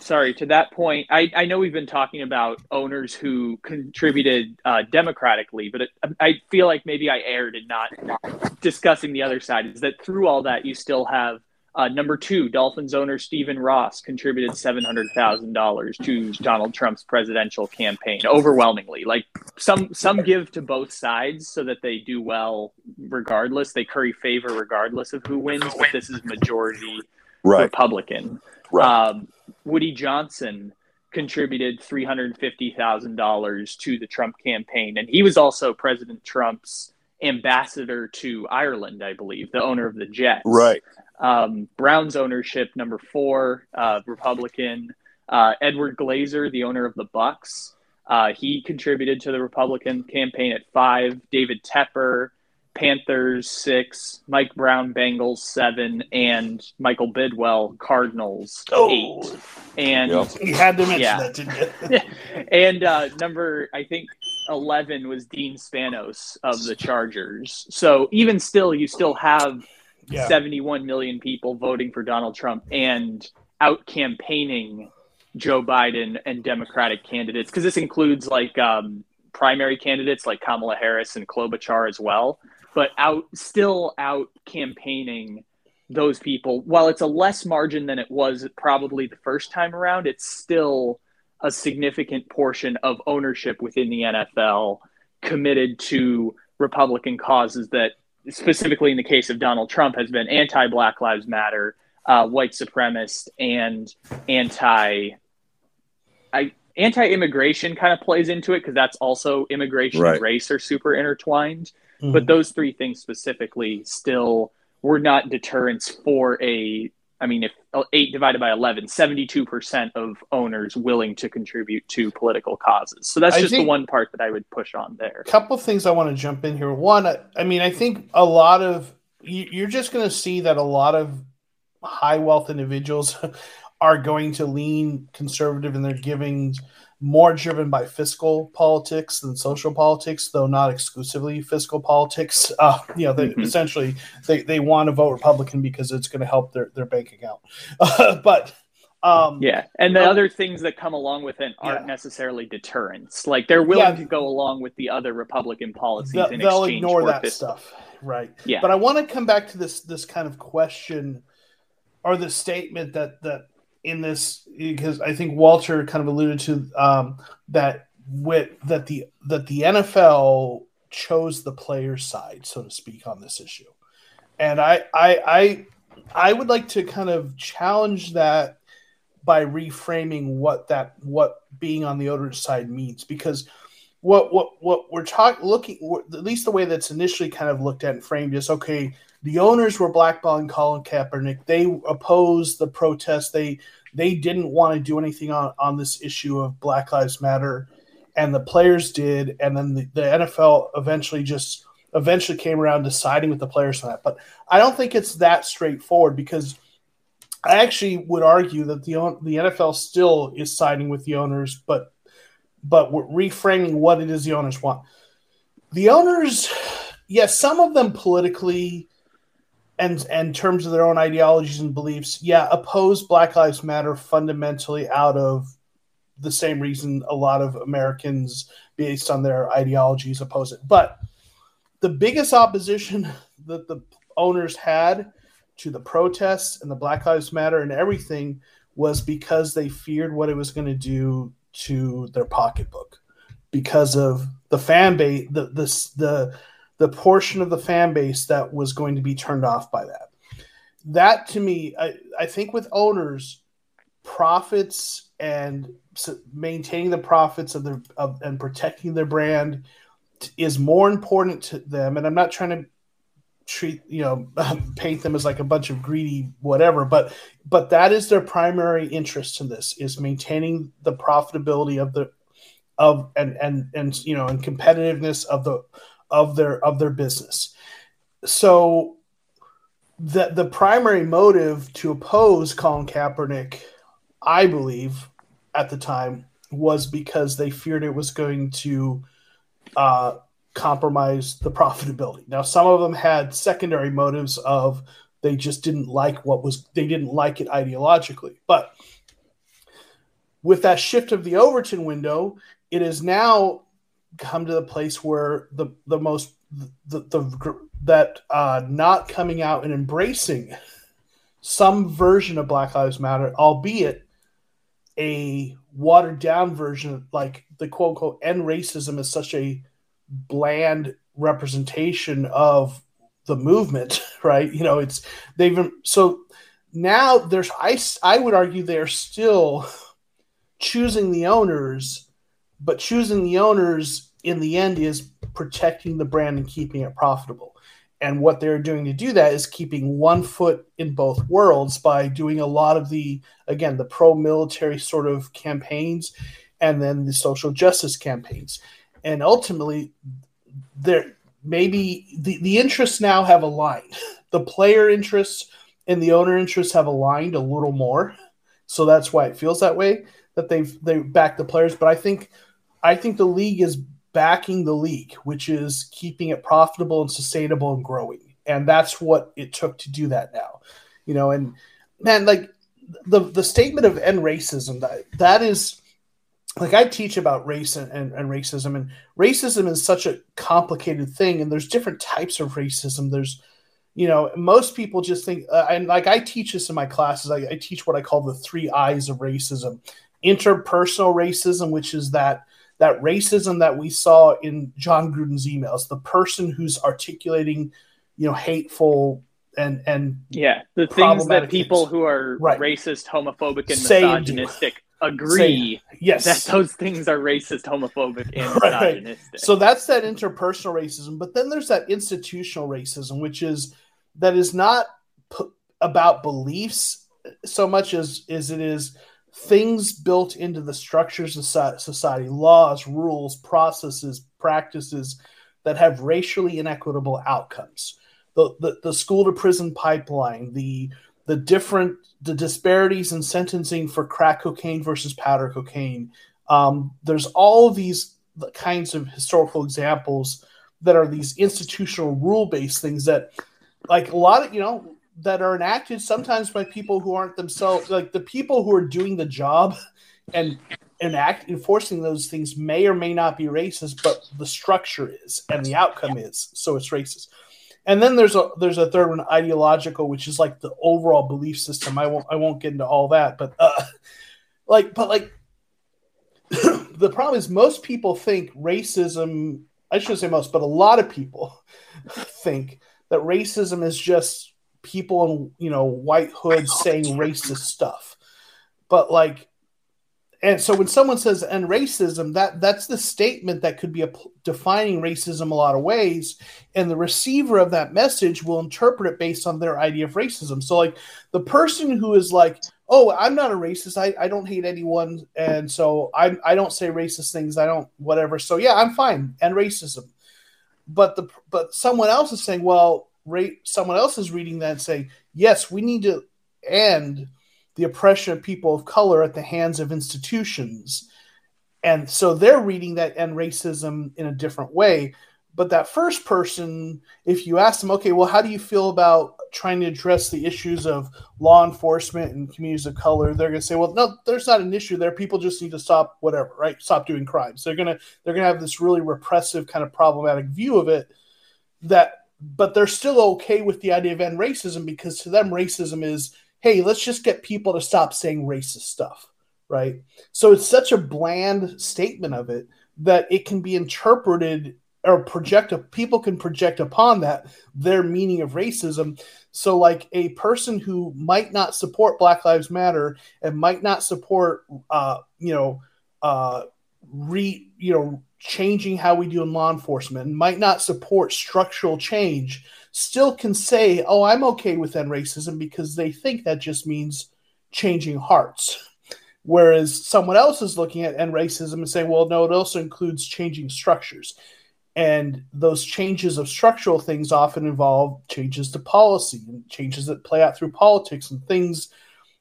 sorry, to that point, I, I know we've been talking about owners who contributed uh, democratically, but it, I feel like maybe I erred in not discussing the other side. Is that through all that, you still have uh, number two, Dolphins owner Stephen Ross contributed $700,000 to Donald Trump's presidential campaign, overwhelmingly. Like some some give to both sides so that they do well regardless. They curry favor regardless of who wins, but this is majority right. Republican. Right. Um, Woody Johnson contributed $350,000 to the Trump campaign, and he was also President Trump's ambassador to Ireland, I believe, the owner of the Jets. Right. Um, Browns ownership number four, uh, Republican. Uh, Edward Glazer, the owner of the Bucs, uh, he contributed to the Republican campaign at five. David Tepper, Panthers six. Mike Brown, Bengals seven, and Michael Bidwill, Cardinals oh. eight. And yep. you had to mention yeah. that, didn't you? and uh, number, I think 11 was Dean Spanos of the Chargers. So even still, you still have yeah. 71 million people voting for Donald Trump and out campaigning Joe Biden and Democratic candidates because this includes like um, primary candidates like Kamala Harris and Klobuchar as well, but out still out campaigning those people. While it's a less margin than it was probably the first time around, it's still a significant portion of ownership within the NFL committed to Republican causes that specifically in the case of Donald Trump, has been anti Black Lives Matter, uh, white supremacist, and anti. I anti immigration kind of plays into it because that's also immigration right. and race are super intertwined. Mm-hmm. But those three things specifically still were not deterrents for a I mean, if eight divided by 11, 72% of owners willing to contribute to political causes. So that's just the one part that I would push on there. A couple things I want to jump in here. One, I mean, I think a lot of you're just going to see that a lot of high wealth individuals are going to lean conservative and they're giving more driven by fiscal politics than social politics, though not exclusively fiscal politics. Uh, you know, they, mm-hmm. essentially they, they want to vote Republican because it's going to help their, their bank account. but um, yeah, and the um, other things that come along with it aren't yeah. necessarily deterrents. Like they're willing yeah. to go along with the other Republican policies. They'll, they'll ignore that fiscal. stuff, right? Yeah. But I want to come back to this this kind of question or the statement that that in this because I think Walter kind of alluded to um, that with that the that the NFL chose the player's side, so to speak, on this issue, and I I I I would like to kind of challenge that by reframing what that what being on the owner's side means. Because what what what we're talking looking at least the way that's initially kind of looked at and framed is okay the owners were blackballing Colin Kaepernick. They opposed the protest. They they didn't want to do anything on on this issue of Black Lives Matter and the players did and then the, the NFL eventually just eventually came around deciding with the players on that. But I don't think it's that straightforward because I actually would argue that the the NFL still is siding with the owners, but but reframing what it is the owners want. The owners, yes, some of them politically and and terms of their own ideologies and beliefs, yeah, oppose Black Lives Matter fundamentally out of the same reason a lot of Americans, based on their ideologies, oppose it. But the biggest opposition that the owners had to the protests and the Black Lives Matter and everything was because they feared what it was going to do to their pocketbook because of the fan base the, the the the portion of the fan base that was going to be turned off by that. That to me i, I think with owners profits and maintaining the profits of their of, and protecting their brand is more important to them. And i'm not trying to treat you know paint them as like a bunch of greedy whatever but but that is their primary interest in this is maintaining the profitability of the of and and and you know and competitiveness of the of their of their business so the the primary motive to oppose Colin Kaepernick I believe at the time was because they feared it was going to uh, compromise the profitability. Now, some of them had secondary motives of they just didn't like what was they didn't like it ideologically. But with that shift of the Overton window, it is now come to the place where the the most the, the that uh, not coming out and embracing some version of Black Lives Matter, albeit a watered down version, like the quote unquote end racism is such a bland representation of the movement, right? You know, it's they've so now there's I I would argue they're still choosing the owners, but choosing the owners in the end is protecting the brand and keeping it profitable. And what they're doing to do that is keeping one foot in both worlds by doing a lot of the again the pro military sort of campaigns and then the social justice campaigns. And ultimately there maybe the, the interests now have aligned. The player interests and the owner interests have aligned a little more. So that's why it feels that way that they've they back the players. But i think i think the league is backing the league which is keeping it profitable and sustainable and growing. And that's what it took to do that now. You know and man like the the statement of end racism that that is like I teach about race and, and, and, racism, and racism is such a complicated thing, and there's different types of racism. There's, you know, most people just think, uh, and like I teach this in my classes, I, I teach what I call the three eyes of racism: interpersonal racism, which is that that racism that we saw in Jon Gruden's emails, the person who's articulating, you know, hateful and and yeah, the things that people things. who are right. racist, homophobic, and misogynistic agree Say, yes. that those things are racist, homophobic, and right. misogynistic. So that's that interpersonal racism. But then there's that institutional racism, which is that is not p- about beliefs so much as, as it is things built into the structures of society, laws, rules, processes, practices that have racially inequitable outcomes. The, the, the school to prison pipeline, the the different the disparities in sentencing for crack cocaine versus powder cocaine. Um, there's all these kinds of historical examples that are these institutional rule based things that, like a lot of you know, that are enacted sometimes by people who aren't themselves like the people who are doing the job and enact enforcing those things may or may not be racist, but the structure is and the outcome is so it's racist. And then there's a there's a third one, ideological, which is like the overall belief system. I won't I won't get into all that, but uh, like but like the problem is most people think racism. I shouldn't say most, but a lot of people think that racism is just people in you know white hoods saying racist stuff. But like and so when someone says "and racism," that that's the statement that could be a, defining racism a lot of ways, and the receiver of that message will interpret it based on their idea of racism. So, like the person who is like, "Oh, I'm not a racist. I, I don't hate anyone, and so I I don't say racist things. I don't whatever. So yeah, I'm fine and racism." But the but someone else is saying, "Well, rate." Someone else is reading that and saying, "Yes, we need to end." the oppression of people of color at the hands of institutions. And so they're reading that and racism in a different way. But that first person, if you ask them, okay, well, how do you feel about trying to address the issues of law enforcement and communities of color? They're going to say, well, no, there's not an issue there. People just need to stop whatever, right? Stop doing crimes. They're going to they're going to have this really repressive kind of problematic view of it. That, but they're still okay with the idea of end racism because to them, racism is hey, let's just get people to stop saying racist stuff, right? So it's such a bland statement of it that it can be interpreted or project people can project upon that their meaning of racism so like a person who might not support black lives matter and might not support uh you know uh re you know changing how we do in law enforcement and might not support structural change still can say, "Oh, I'm okay with end racism," because they think that just means changing hearts. Whereas someone else is looking at end racism and saying, "Well, no, it also includes changing structures." And those changes of structural things often involve changes to policy and changes that play out through politics and things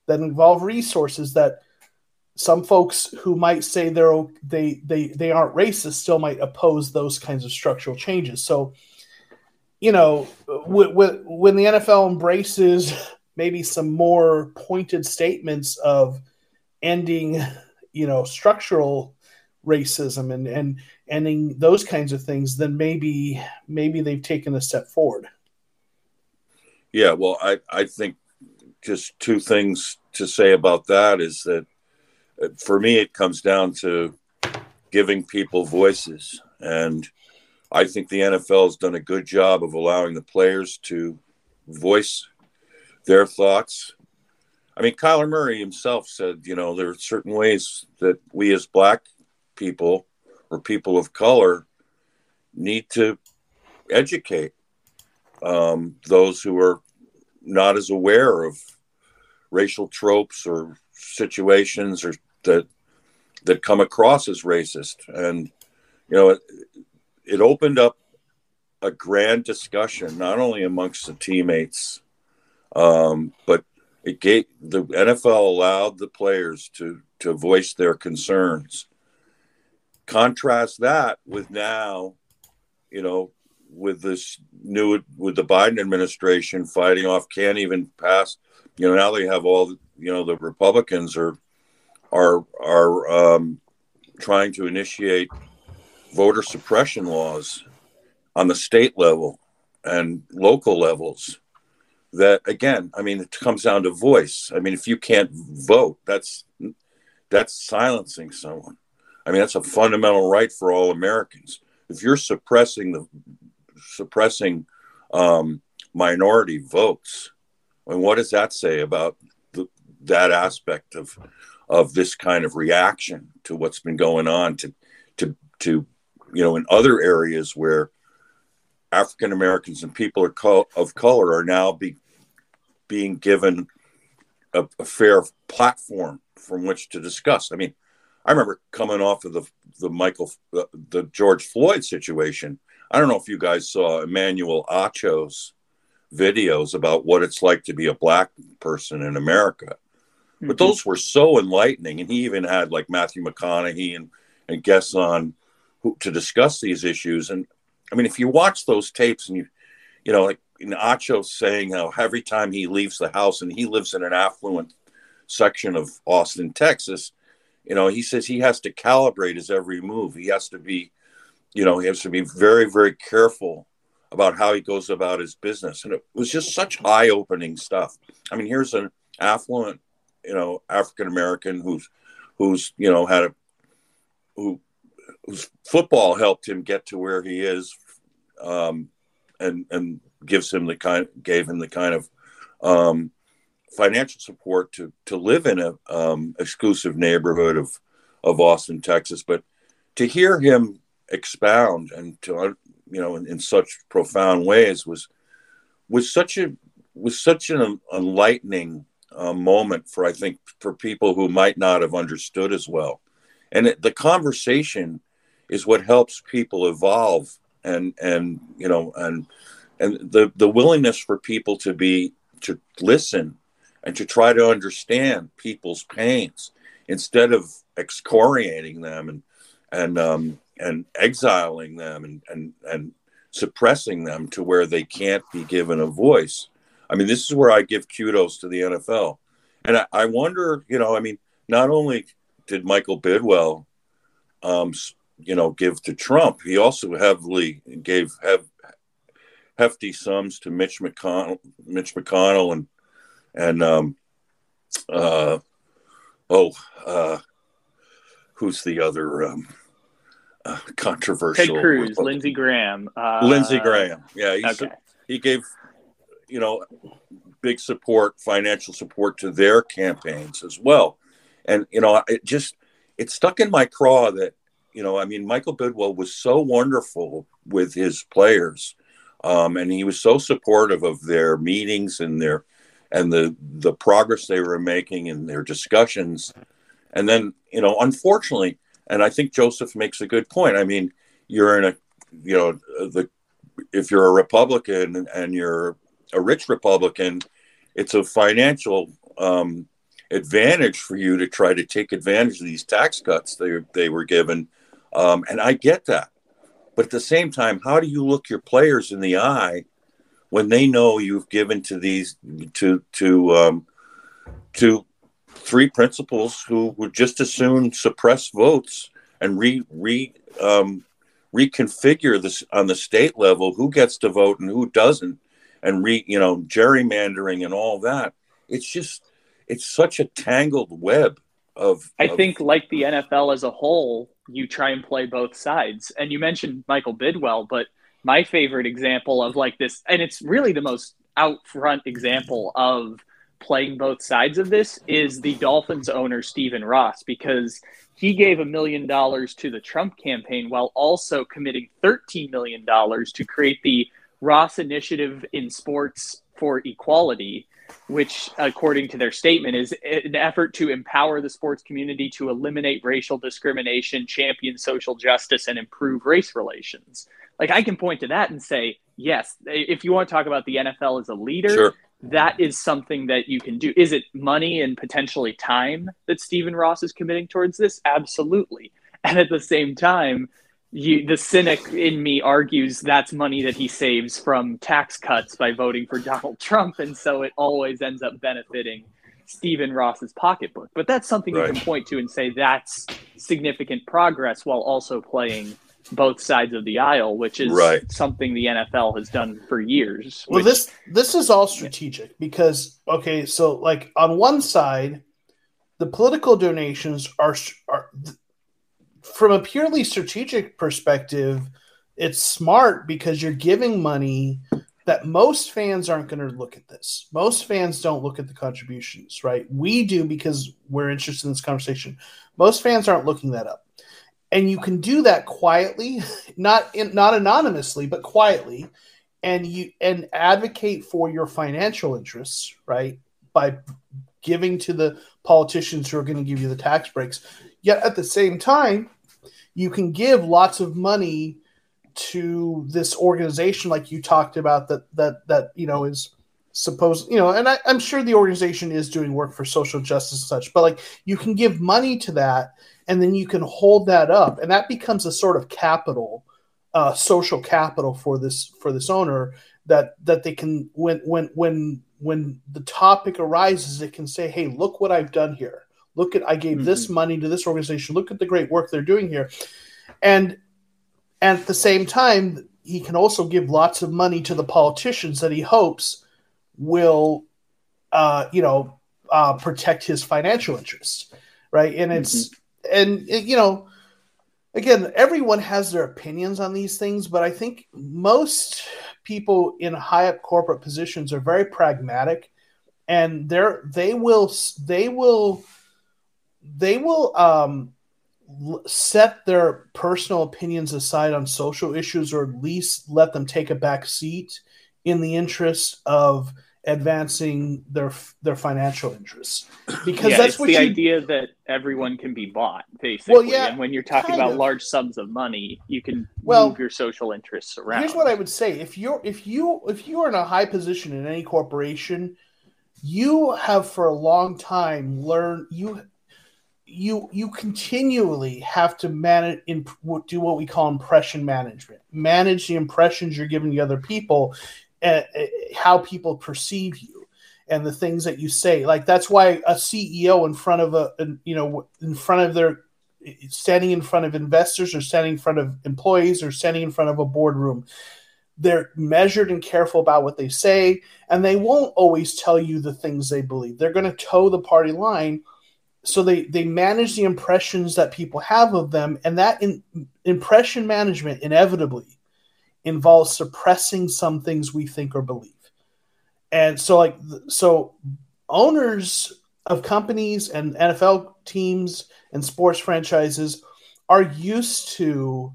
that involve resources that some folks who might say they're they they they aren't racist still might oppose those kinds of structural changes. So you know, when when the NFL embraces maybe some more pointed statements of ending, you know, structural racism and and ending those kinds of things, then maybe maybe they've taken a step forward. Yeah, well, I I think just two things to say about that is that for me it comes down to giving people voices and I think the NFL has done a good job of allowing the players to voice their thoughts. I mean, Kyler Murray himself said, you know, there are certain ways that we as black people or people of color need to educate um, those who are not as aware of racial tropes or situations or that that come across as racist and you know it opened up a grand discussion, not only amongst the teammates, um, but it gave the NFL allowed the players to to voice their concerns. Contrast that with now, you know, with this new with the Biden administration fighting off, can't even pass. You know, now they have all you know the Republicans are are are um, trying to initiate voter suppression laws on the state level and local levels that again i mean it comes down to voice. I mean if you can't vote that's that's silencing someone. I mean that's a fundamental right for all americans. If you're suppressing the suppressing um, minority votes mean, what does that say about that aspect of of this kind of reaction to what's been going on to to to you know, in other areas where African Americans and people of color are now be, being given a, a, fair platform from which to discuss. I mean, I remember coming off of the the Michael the, the George Floyd situation. I don't know if you guys saw Emmanuel Acho's videos about what it's like to be a black person in America. Mm-hmm. But those were so enlightening. And he even had like Matthew McConaughey and, and guests on who, to discuss these issues. And I mean, if you watch those tapes and you, you know, like in Acho saying how every time he leaves the house and he lives in an affluent section of Austin, Texas, you know, he says he has to calibrate his every move. He has to be, you know, he has to be very, very careful about how he goes about his business. And it was just such eye opening stuff. I mean, here's an affluent, you know, African American who's, who's, you know, had a, who, whose football helped him get to where he is. Um, and, and gives him the kind, gave him the kind of, um, financial support to to live in a um, exclusive neighborhood of of Austin, Texas. But to hear him expound and to you know in, in such profound ways was was such a was such an enlightening uh, moment for I think for people who might not have understood as well. And it, the conversation is what helps people evolve and and you know and and the the willingness for people to be to listen and to try to understand people's pains instead of excoriating them and and um, and exiling them and, and and suppressing them to where they can't be given a voice. I mean, this is where I give kudos to the NFL, and I, I wonder, you know, I mean, not only did Michael Bidwill, um, you know, give to Trump, he also heavily gave have hefty sums to Mitch McConnell, Mitch McConnell, and and um, uh, oh, uh, who's the other um, uh, controversial? Ted Cruz, Lindsey Graham. Uh, Lindsey Graham. Yeah, okay. he gave you know big support, financial support to their campaigns as well, and you know it just it stuck in my craw that you know I mean Michael Bidwill was so wonderful with his players. Um, and he was so supportive of their meetings and their and the the progress they were making in their discussions and then you know unfortunately and i think joseph makes a good point i mean you're in a you know the if you're a republican and you're a rich republican it's a financial um, advantage for you to try to take advantage of these tax cuts they, they were given. Um, and i get that. But at the same time how do you look your players in the eye when they know you've given to these to to um, to three principals who would just as soon suppress votes and re re um, reconfigure this on the state level who gets to vote and who doesn't and re you know gerrymandering and all that it's just it's such a tangled web of i of, think like the nfl as a whole you try and play both sides. And you mentioned michael bidwill but my favorite example of like this, and it's really the most out front example of playing both sides of this is the Dolphins owner Stephen Ross because he gave a million dollars to the Trump campaign while also committing $13 million to create the Ross Initiative in Sports for Equality, which, according to their statement, is an effort to empower the sports community to eliminate racial discrimination, champion social justice, and improve race relations like I can point to that and say, yes, if you want to talk about the NFL as a leader, sure. that is something that you can do. Is it money and potentially time that Stephen Ross is committing towards this? Absolutely. And at the same time, you, the cynic in me argues that's money that he saves from tax cuts by voting for Donald Trump, and so it always ends up benefiting Stephen Ross's pocketbook. But that's something right. you can point to and say that's significant progress while also playing both sides of the aisle, which is right. something the NFL has done for years. Well, this this is all strategic because okay, so like on one side, the political donations are are from a purely strategic perspective, it's smart because you're giving money that most fans aren't going to look at this. Most fans don't look at the contributions, right? We do because we're interested in this conversation. Most fans aren't looking that up and you can do that quietly not in, not anonymously but quietly and you and advocate for your financial interests right by giving to the politicians who are going to give you the tax breaks yet at the same time you can give lots of money to this organization like you talked about that that that you know is supposed you know and I, i'm sure the organization is doing work for social justice and such but like you can give money to that and then you can hold that up and that becomes a sort of capital uh, social capital for this for this owner that that they can when when when when the topic arises it can say hey look what i've done here look at i gave mm-hmm. this money to this organization look at the great work they're doing here and and at the same time he can also give lots of money to the politicians that he hopes will uh, you know uh, protect his financial interests right and it's mm-hmm. and you know again everyone has their opinions on these things but i think most people in high up corporate positions are very pragmatic and they're they will they will they will um set their personal opinions aside on social issues or at least let them take a back seat in the interest of advancing their their financial interests. Because yeah, that's what the you, idea that everyone can be bought basically. Well, yeah, and when you're talking about of. large sums of money you can well, move your social interests around. here's what i would say. If you're if you if you're in a high position in any corporation you have for a long time learned you you you continually have to manage in do what we call impression management. Manage the impressions you're giving to other people and uh, how people perceive you and the things that you say. Like that's why a ceo in front of a, a you know in front of their standing in front of investors or standing in front of employees or standing in front of a boardroom they're measured and careful about what they say and they won't always tell you the things they believe. They're going to toe the party line so they they manage the impressions that people have of them and that in, impression management inevitably involves suppressing some things we think or believe. And so like so owners of companies and nfl teams and sports franchises are used to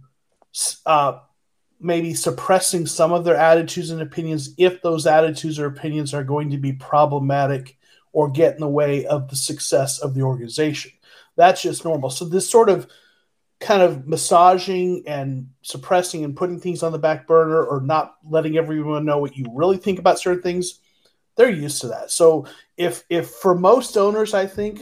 uh, maybe suppressing some of their attitudes and opinions if those attitudes or opinions are going to be problematic or get in the way of the success of the organization. That's just normal. So this sort of kind of massaging and suppressing and putting things on the back burner or not letting everyone know what you really think about certain things, they're used to that. So if if for most owners, I think,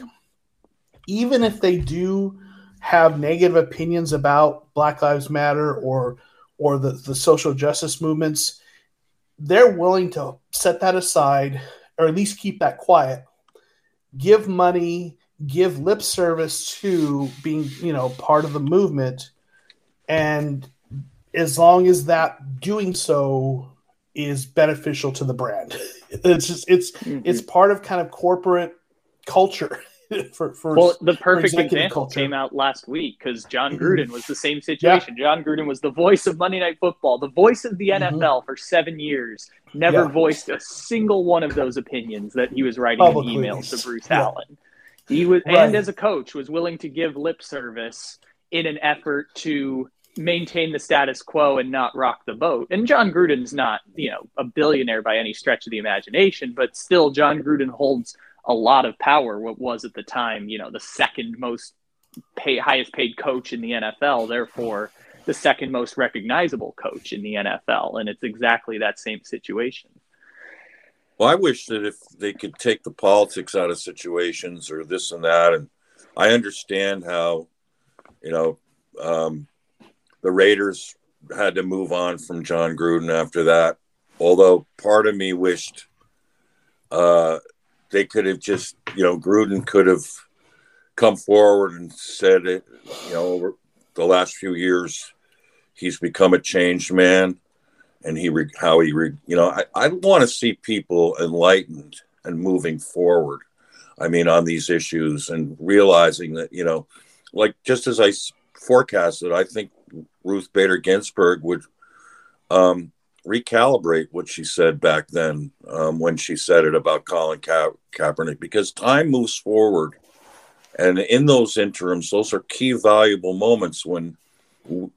even if they do have negative opinions about Black Lives Matter or or the, the social justice movements, they're willing to set that aside or at least keep that quiet. Give money, give lip service to being, you know, part of the movement. And as long as that doing so is beneficial to the brand, it's just it's mm-hmm. it's part of kind of corporate culture. for, for well, the perfect example culture. came out last week because Jon mm-hmm. Gruden was the same situation. Yeah. Jon Gruden was the voice of Monday Night Football, the voice of the NFL mm-hmm. for seven years. Never yeah. voiced a single one of those opinions that he was writing Public in emails to Bruce yeah. Allen. He was, right. and as a coach, was willing to give lip service in an effort to maintain the status quo and not rock the boat. And Jon Gruden's not, you know, a billionaire by any stretch of the imagination, but still, Jon Gruden holds a lot of power. What was at the time, you know, the second most pay, highest paid coach in the NFL, therefore the second most recognizable coach in the NFL, and it's exactly that same situation. Well, I wish that if they could take the politics out of situations or this and that, and I understand how, you know, um, the Raiders had to move on from Jon Gruden after that. Although part of me wished uh, they could have just, you know, Gruden could have come forward and said it, you know, over the last few years, he's become a changed man and he, how he, you know, I, I want to see people enlightened and moving forward. I mean, on these issues and realizing that, you know, like just as I forecasted, I think Ruth Bader Ginsburg would um, recalibrate what she said back then um, when she said it about Colin Ka- Kaepernick because time moves forward. And in those interims, those are key valuable moments when, you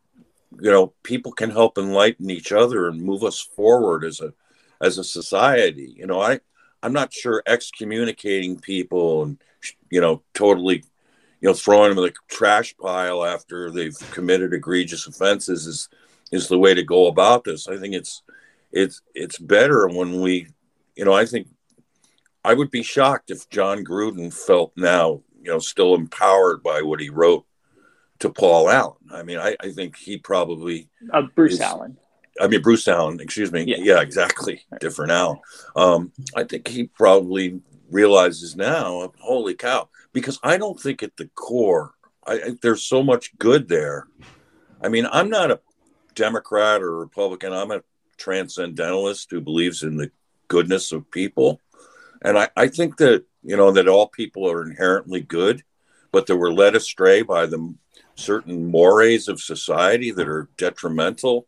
know, people can help enlighten each other and move us forward as a, as a society. You know, I, I'm not sure excommunicating people and, you know, totally, you know, throwing them in the trash pile after they've committed egregious offenses is is the way to go about this. I think it's it's it's better when we, you know, I think I would be shocked if Jon Gruden felt now, you know, still empowered by what he wrote to Paul Allen. I mean, I, I think he probably uh, Bruce is, Allen. I mean, Bruce Allen, excuse me. Yeah, yeah exactly. Different Al. Um, I think he probably realizes now, holy cow, because I don't think at the core, I, I, there's so much good there. I mean, I'm not a Democrat or Republican. I'm a transcendentalist who believes in the goodness of people. And I, I think that, you know, that all people are inherently good, but that we're led astray by the certain mores of society that are detrimental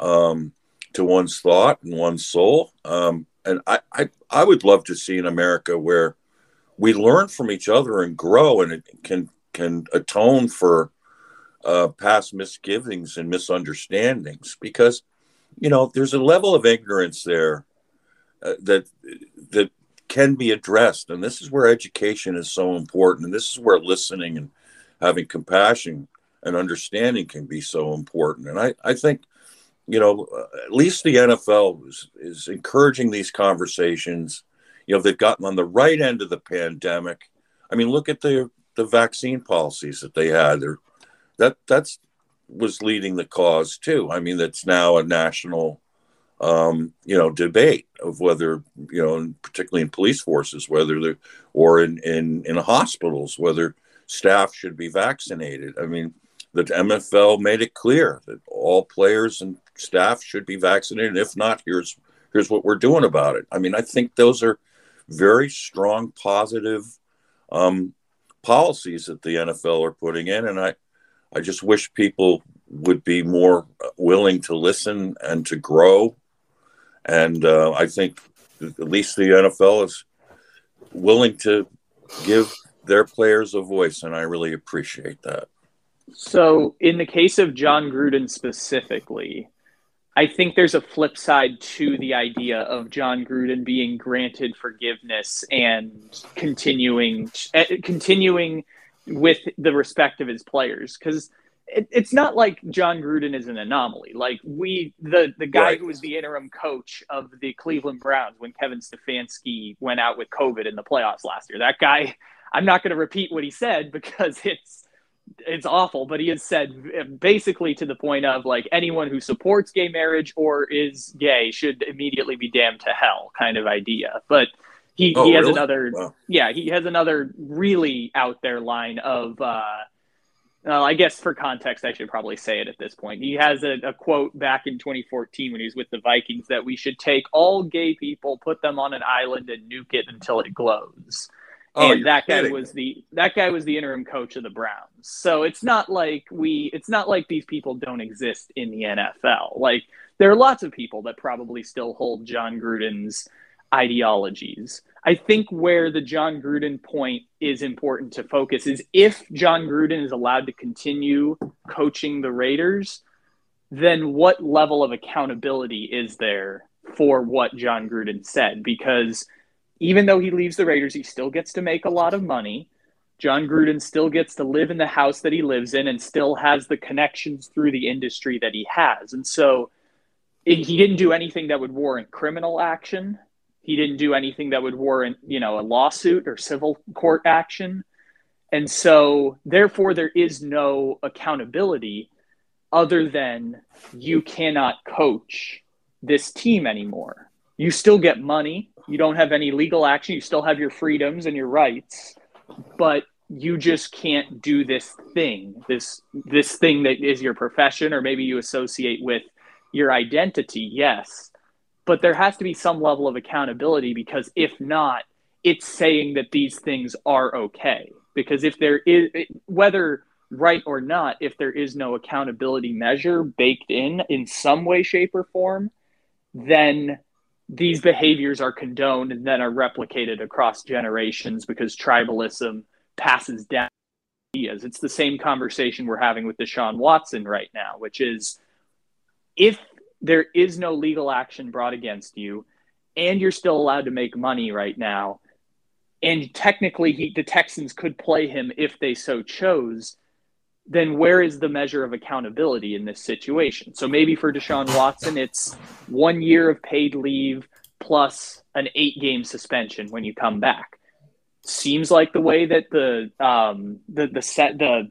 um, to one's thought and one's soul. Um, and I, I, I would love to see an America where we learn from each other and grow, and it can can atone for uh, past misgivings and misunderstandings. Because you know, there's a level of ignorance there uh, that that can be addressed, and this is where education is so important, and this is where listening and having compassion and understanding can be so important. And I, I think you know, at least the NFL is, is encouraging these conversations. You know, they've gotten on the right end of the pandemic. I mean, look at the the vaccine policies that they had. They're, that that's was leading the cause too. I mean, that's now a national, um, you know, debate of whether you know, particularly in police forces, whether they or in in in hospitals, whether staff should be vaccinated. I mean, the NFL made it clear that all players and staff should be vaccinated. If not, here's here's what we're doing about it. I mean, I think those are very strong, positive um, policies that the NFL are putting in, and I I just wish people would be more willing to listen and to grow. And uh, I think at least the NFL is willing to give their players a voice, and I really appreciate that. So, in the case of Jon Gruden specifically, I think there's a flip side to the idea of Jon Gruden being granted forgiveness and continuing uh, continuing with the respect of his players because it, it's not like Jon Gruden is an anomaly. Like we, the the guy right. who was the interim coach of the Cleveland Browns when Kevin Stefanski went out with COVID in the playoffs last year. That guy, I'm not going to repeat what he said because it's it's awful, but he has said basically to the point of like anyone who supports gay marriage or is gay should immediately be damned to hell kind of idea. But he, oh, he has really? another, wow. yeah, he has another really out there line of, uh, well, I guess for context, I should probably say it at this point. He has a, a quote back in 2014 when he was with the Vikings that we should take all gay people, put them on an island, and nuke it until it glows. Oh, and that guy was the that guy was the interim coach of the Browns. So it's not like we it's not like these people don't exist in the NFL. Like there are lots of people that probably still hold Jon Gruden's ideologies. I think where the Jon Gruden point is important to focus is if Jon Gruden is allowed to continue coaching the Raiders, then what level of accountability is there for what Jon Gruden said? Because even though he leaves the Raiders, he still gets to make a lot of money. Jon Gruden still gets to live in the house that he lives in and still has the connections through the industry that he has. And so he didn't do anything that would warrant criminal action. He didn't do anything that would warrant, you know, a lawsuit or civil court action. And so therefore there is no accountability other than you cannot coach this team anymore. You still get money, you don't have any legal action. You still have your freedoms and your rights, but you just can't do this thing, this this thing that is your profession, or maybe you associate with your identity. Yes, but there has to be some level of accountability because if not, it's saying that these things are okay. Because if there is, whether right or not, if there is no accountability measure baked in in some way, shape, or form, then these behaviors are condoned and then are replicated across generations because tribalism passes down ideas. It's the same conversation we're having with Deshaun Watson right now, which is if there is no legal action brought against you and you're still allowed to make money right now, and technically he, the Texans could play him if they so chose, then where is the measure of accountability in this situation? So maybe for Deshaun Watson, it's one year of paid leave plus an eight game suspension when you come back. Seems like the way that the um, the the set the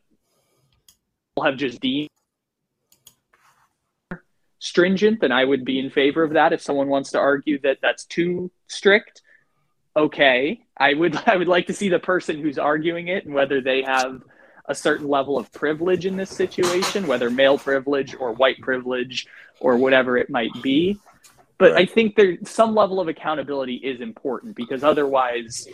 have just deemed stringent, then I would be in favor of that. If someone wants to argue that that's too strict, okay. I would I would like to see the person who's arguing it and whether they have a certain level of privilege in this situation, whether male privilege or white privilege or whatever it might be. But right. I think there some level of accountability is important because otherwise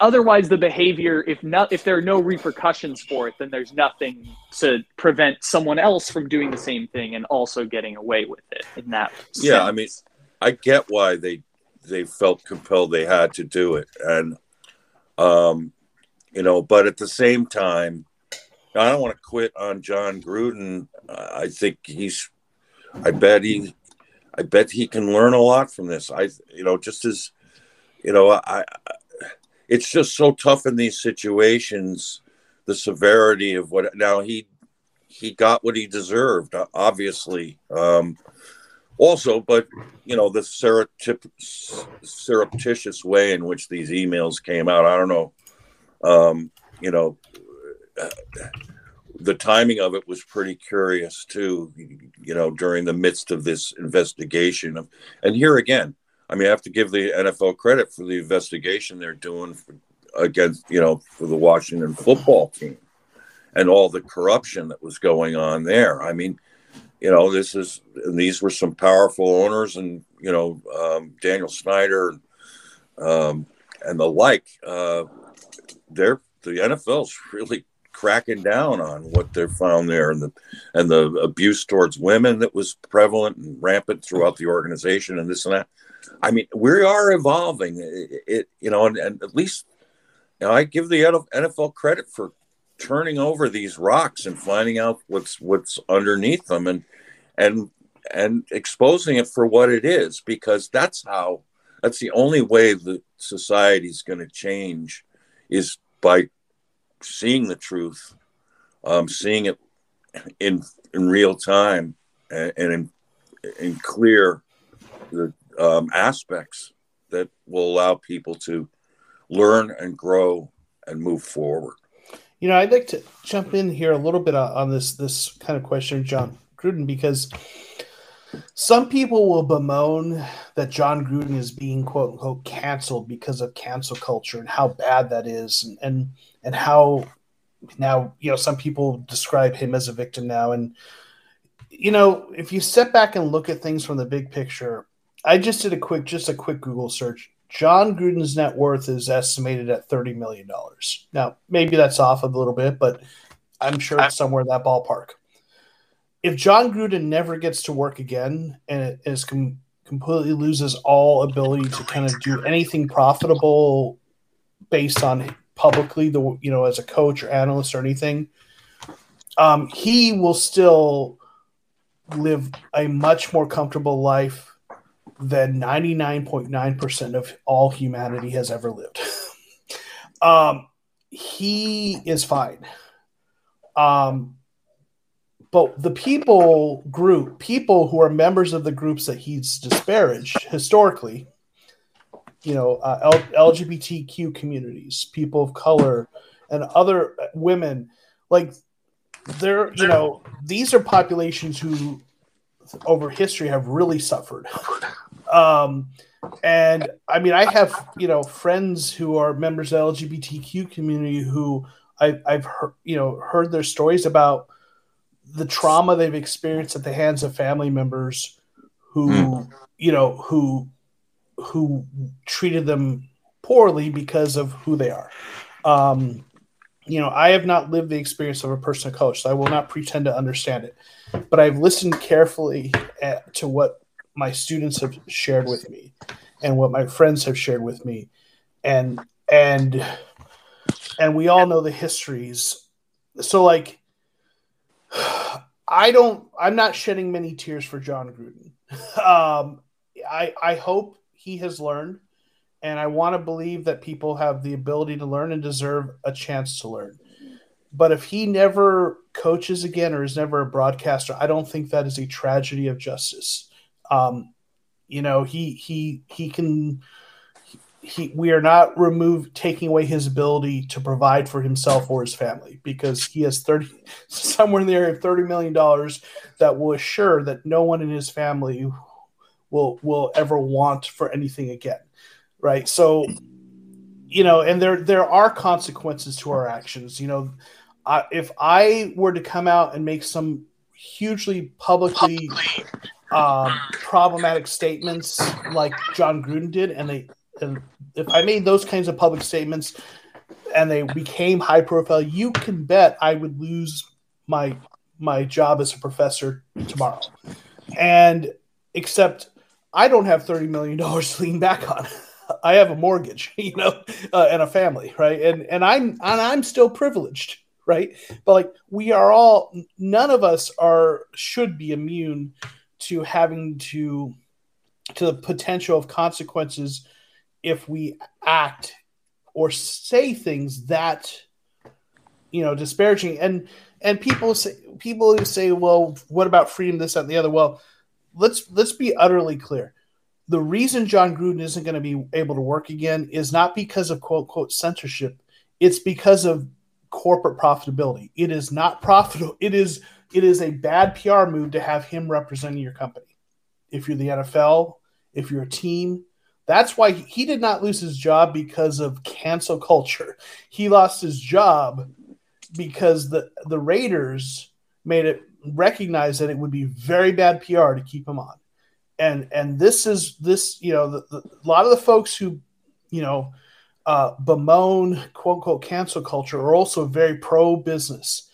otherwise the behavior if not if there are no repercussions for it then there's nothing to prevent someone else from doing the same thing and also getting away with it in that yeah sense. i mean i get why they they felt compelled they had to do it. And um you know but at the same time i don't want to quit on jon gruden. I think he's i bet he i bet he can learn a lot from this. I you know just as you know i, I it's just so tough in these situations the severity of what now he he got what he deserved obviously um also but you know the surreptitious way in which these emails came out i don't know um you know the timing of it was pretty curious too you know during the midst of this investigation of and here again I mean, I have to give the NFL credit for the investigation they're doing for, against, you know, for the Washington football team and all the corruption that was going on there. I mean, you know, this is these were some powerful owners, and you know, um, Daniel Snyder um, and the like. Uh, they're the NFL's really cracking down on what they found there, and the and the abuse towards women that was prevalent and rampant throughout the organization, and this and that. I mean, we are evolving. It, it you know, and, and, at least you know, I give the NFL credit for turning over these rocks and finding out what's what's underneath them and and and exposing it for what it is because that's how that's the only way that society's going to change is by seeing the truth um, seeing it in in real time and, and in, in clear the um, aspects that will allow people to learn and grow and move forward. You know, I'd like to jump in here a little bit on this this kind of question, Jon Gruden, because some people will bemoan that Jon Gruden is being quote unquote canceled because of cancel culture and how bad that is, and and, and how now you know some people describe him as a victim now, and you know if you step back and look at things from the big picture, I just did a quick, just a quick Google search. Jon Gruden's net worth is estimated at thirty million dollars. Now, maybe that's off a little bit, but I'm sure it's somewhere in that ballpark. If Jon Gruden never gets to work again and is com- completely loses all ability to kind of do anything profitable based on publicly the you know as a coach or analyst or anything, um, he will still live a much more comfortable life than 99.9% of all humanity has ever lived. um, he is fine. Um, but the people group, people who are members of the groups that he's disparaged historically, you know, uh, L- LGBTQ communities, people of color, and other women, like they're, you know, these are populations who over history have really suffered. Um, and I mean, I have you know friends who are members of the LGBTQ community who I've, I've heard you know heard their stories about the trauma they've experienced at the hands of family members who mm. you know who who treated them poorly because of who they are. Um, you know, I have not lived the experience of a person of color, so I will not pretend to understand it. But I've listened carefully at, to what my students have shared with me and what my friends have shared with me. And and and we all know the histories. So like i don't i'm not shedding many tears for jon gruden. Um i i hope he has learned and i want to believe that people have the ability to learn and deserve a chance to learn. But if he never coaches again or is never a broadcaster, I don't think that is a tragedy of justice. Um, you know, he he he can. He, we are not remove taking away his ability to provide for himself or his family because he has 30 somewhere in the area of 30 million dollars that will assure that no one in his family will will ever want for anything again right so you know and there there are consequences to our actions you know I, if I were to come out and make some hugely publicly um, problematic statements like Jon Gruden did, and they, and if I made those kinds of public statements and they became high profile, you can bet I would lose my my job as a professor tomorrow. And except I don't have thirty million dollars to lean back on. I have a mortgage, you know, uh, and a family, right? And and I'm and I'm still privileged right? But like we are all none of us are should be immune to having to to the potential of consequences if we act or say things that you know disparaging and and people say people who say well what about freedom this that and the other well let's let's be utterly clear the reason jon gruden isn't going to be able to work again is not because of quote unquote censorship it's because of corporate profitability. It is not profitable. It is it is a bad PR move to have him representing your company. If you're the NFL, if you're a team, that's why he did not lose his job because of cancel culture. He lost his job because the the Raiders made it recognize that it would be very bad PR to keep him on. And and this is this, you know, the, the, a lot of the folks who, you know, uh, bemoan quote unquote cancel culture are also very pro business.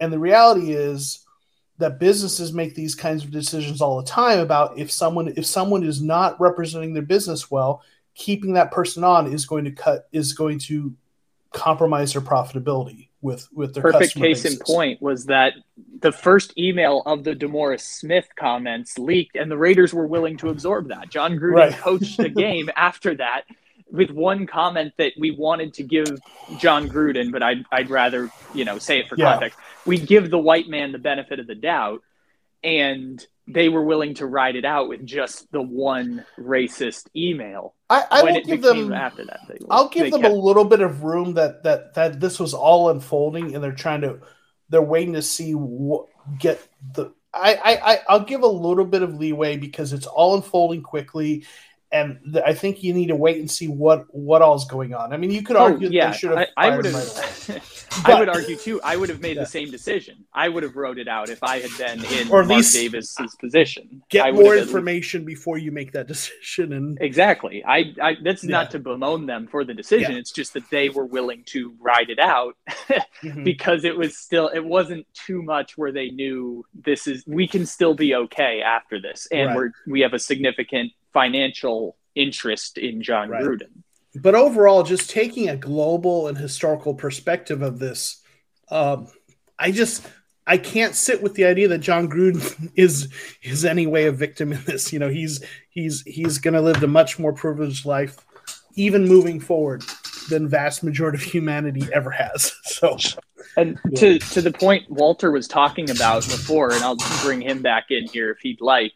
And the reality is that businesses make these kinds of decisions all the time about if someone if someone is not representing their business well, keeping that person on is going to cut is going to compromise their profitability with with their perfect case bases. in point was that the first email of the DeMaurice Smith comments leaked and the Raiders were willing to absorb that. Jon Gruden right. coached the game after that with one comment that we wanted to give Jon Gruden, but I'd, I'd rather, you know, say it for yeah. context. We give the white man the benefit of the doubt, and they were willing to ride it out with just the one racist email. I, I will give them after that. They, I'll give them kept, a little bit of room that that that this was all unfolding, and they're trying to, they're waiting to see what get the. I, I I'll give a little bit of leeway because it's all unfolding quickly and th- I think you need to wait and see what what all's going on. I mean, you could oh, argue yeah, they should have. I, I would have. I would argue too. I would have made yeah. the same decision. I would have wrote it out if I had been in or at Mark least Davis's position. Get more information before you make that decision. And exactly, I, I that's yeah. not to bemoan them for the decision. It's just that they were willing to ride it out mm-hmm. because it was still it wasn't too much where they knew this is we can still be okay after this, and right. we're we have a significant financial interest in Jon right. Gruden. But overall, just taking a global and historical perspective of this, um, I just I can't sit with the idea that Jon Gruden is is any way a victim in this. You know, he's he's he's going to live a much more privileged life, even moving forward, than vast majority of humanity ever has. So, and yeah. to to the point Walter was talking about before, and I'll bring him back in here if he'd like.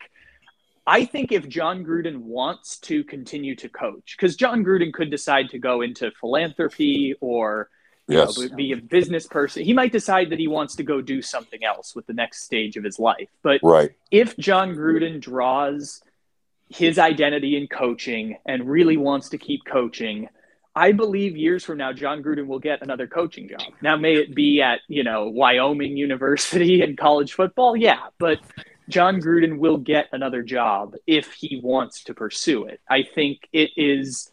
I think if Jon Gruden wants to continue to coach, because Jon Gruden could decide to go into philanthropy or yes. know, be a business person, he might decide that he wants to go do something else with the next stage of his life. But right. if Jon Gruden draws his identity in coaching and really wants to keep coaching, I believe years from now, Jon Gruden will get another coaching job. Now, may it be at, you know, Wyoming University and college football? Yeah. But Jon Gruden will get another job if he wants to pursue it. I think it is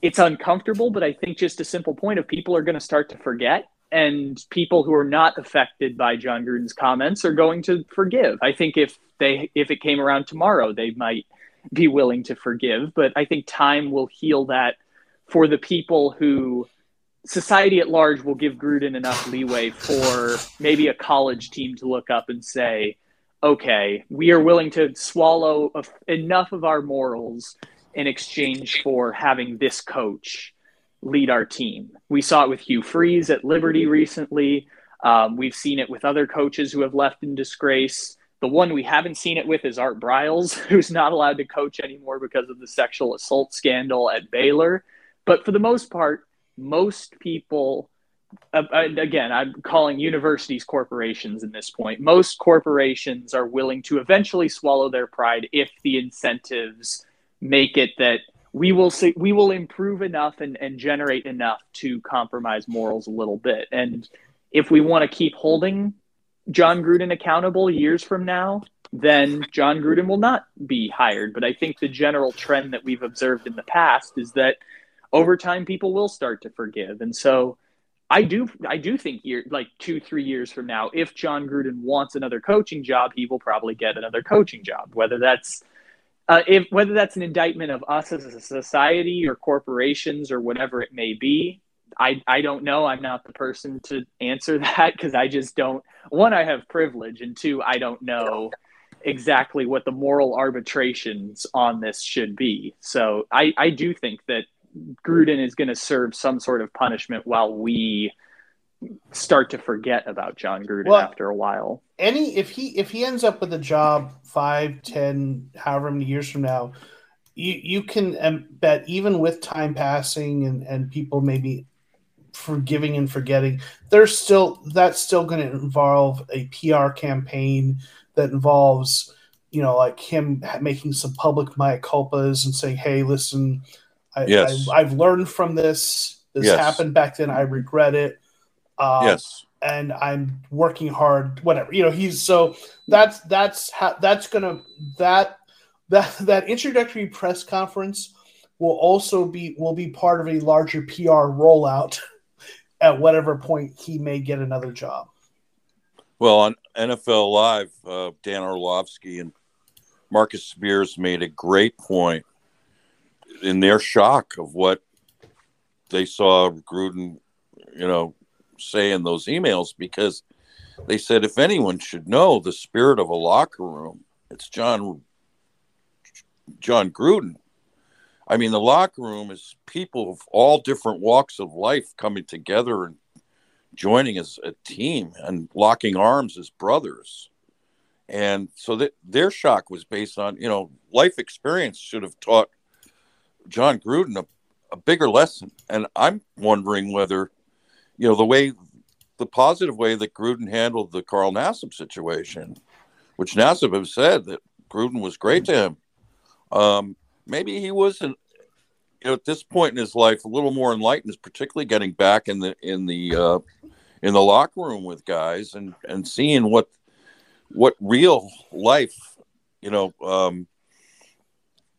it's uncomfortable, but I think just a simple point of people are going to start to forget and people who are not affected by Jon Gruden's comments are going to forgive. I think if they if it came around tomorrow, they might be willing to forgive, but I think time will heal that for the people who society at large will give Gruden enough leeway for maybe a college team to look up and say, okay, we are willing to swallow enough of our morals in exchange for having this coach lead our team. We saw it with Hugh Freeze at Liberty recently. Um, we've seen it with other coaches who have left in disgrace. The one we haven't seen it with is Art Briles, who's not allowed to coach anymore because of the sexual assault scandal at Baylor. But for the most part, most people, uh, again, I'm calling universities corporations in this point. Most corporations are willing to eventually swallow their pride if the incentives make it that we will see, we will improve enough and, and generate enough to compromise morals a little bit. And if we want to keep holding Jon Gruden accountable years from now, then Jon Gruden will not be hired. But I think the general trend that we've observed in the past is that over time people will start to forgive. And so I do I do think year like two, three years from now, if Jon Gruden wants another coaching job, he will probably get another coaching job. Whether that's uh, if whether that's an indictment of us as a society or corporations or whatever it may be, I, I don't know. I'm not the person to answer that because I just don't. One, I have privilege, and two, I don't know exactly what the moral arbitrations on this should be. So I, I do think that Gruden is going to serve some sort of punishment while we start to forget about Jon Gruden well, after a while. Any if he if he ends up with a job five, ten, however many years from now, you you can um, bet even with time passing and and people maybe forgiving and forgetting, there's still that's still going to involve a PR campaign that involves you know like him making some public mea culpas and saying, hey, listen. I, yes. I, have learned from this. This yes. happened back then. I regret it um, yes. And I'm working hard. Whatever you know. He's so that's that's how that's gonna that that that introductory press conference will also be will be part of a larger PR rollout at whatever point he may get another job. Well, on NFL Live, uh, Dan Orlovsky and Marcus Spears made a great point in their shock of what they saw Gruden, you know, say in those emails because they said if anyone should know the spirit of a locker room, it's Jon Jon Gruden. I mean, the locker room is people of all different walks of life coming together and joining as a team and locking arms as brothers. And so that their shock was based on, you know, life experience should have taught Jon Gruden a, a bigger lesson. And I'm wondering whether you know, the way, the positive way that Gruden handled the Carl Nassib situation, which Nassib have said that Gruden was great to him. Um, maybe he wasn't, you know, at this point in his life, a little more enlightened, particularly getting back in the in the uh, in the locker room with guys and and seeing what what real life, you know, um,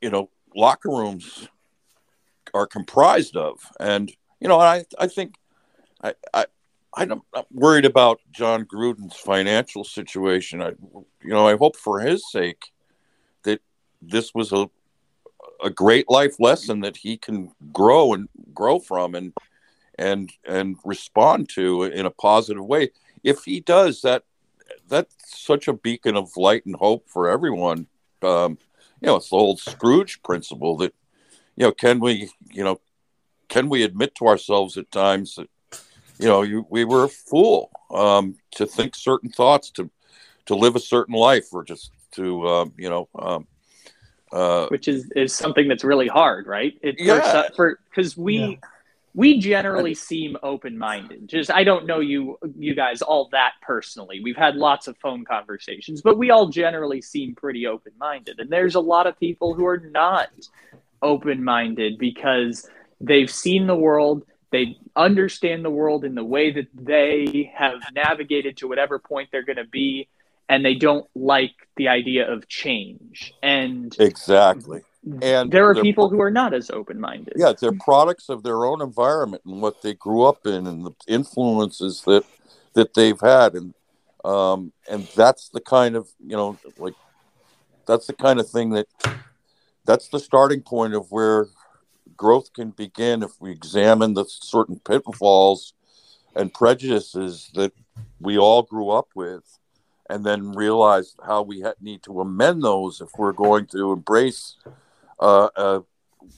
you know, locker rooms are comprised of, and you know, I I think I, I I'm worried about Jon Gruden's financial situation. I, you know, I hope for his sake that this was a a great life lesson that he can grow and grow from and and and respond to in a positive way. If he does that, that's such a beacon of light and hope for everyone. Um, you know, it's the old Scrooge principle that you know, can we, you know, can we admit to ourselves at times that you know, you, we were a fool um, to think certain thoughts, to to live a certain life, or just to um, you know, um, uh, which is is something that's really hard, right? It, yeah. For because we. Yeah. We generally seem open-minded. Just I don't know you you guys all that personally. We've had lots of phone conversations, but we all generally seem pretty open-minded. And there's a lot of people who are not open-minded because they've seen the world, they understand the world in the way that they have navigated to whatever point they're going to be and they don't like the idea of change. And exactly. And there are people who are not as open-minded. Yeah they're products of their own environment and what they grew up in and the influences that that they've had. And um and that's the kind of you know like that's the kind of thing that that's the starting point of where growth can begin if we examine the certain pitfalls and prejudices that we all grew up with and then realize how we ha- need to amend those if we're going to embrace uh, uh,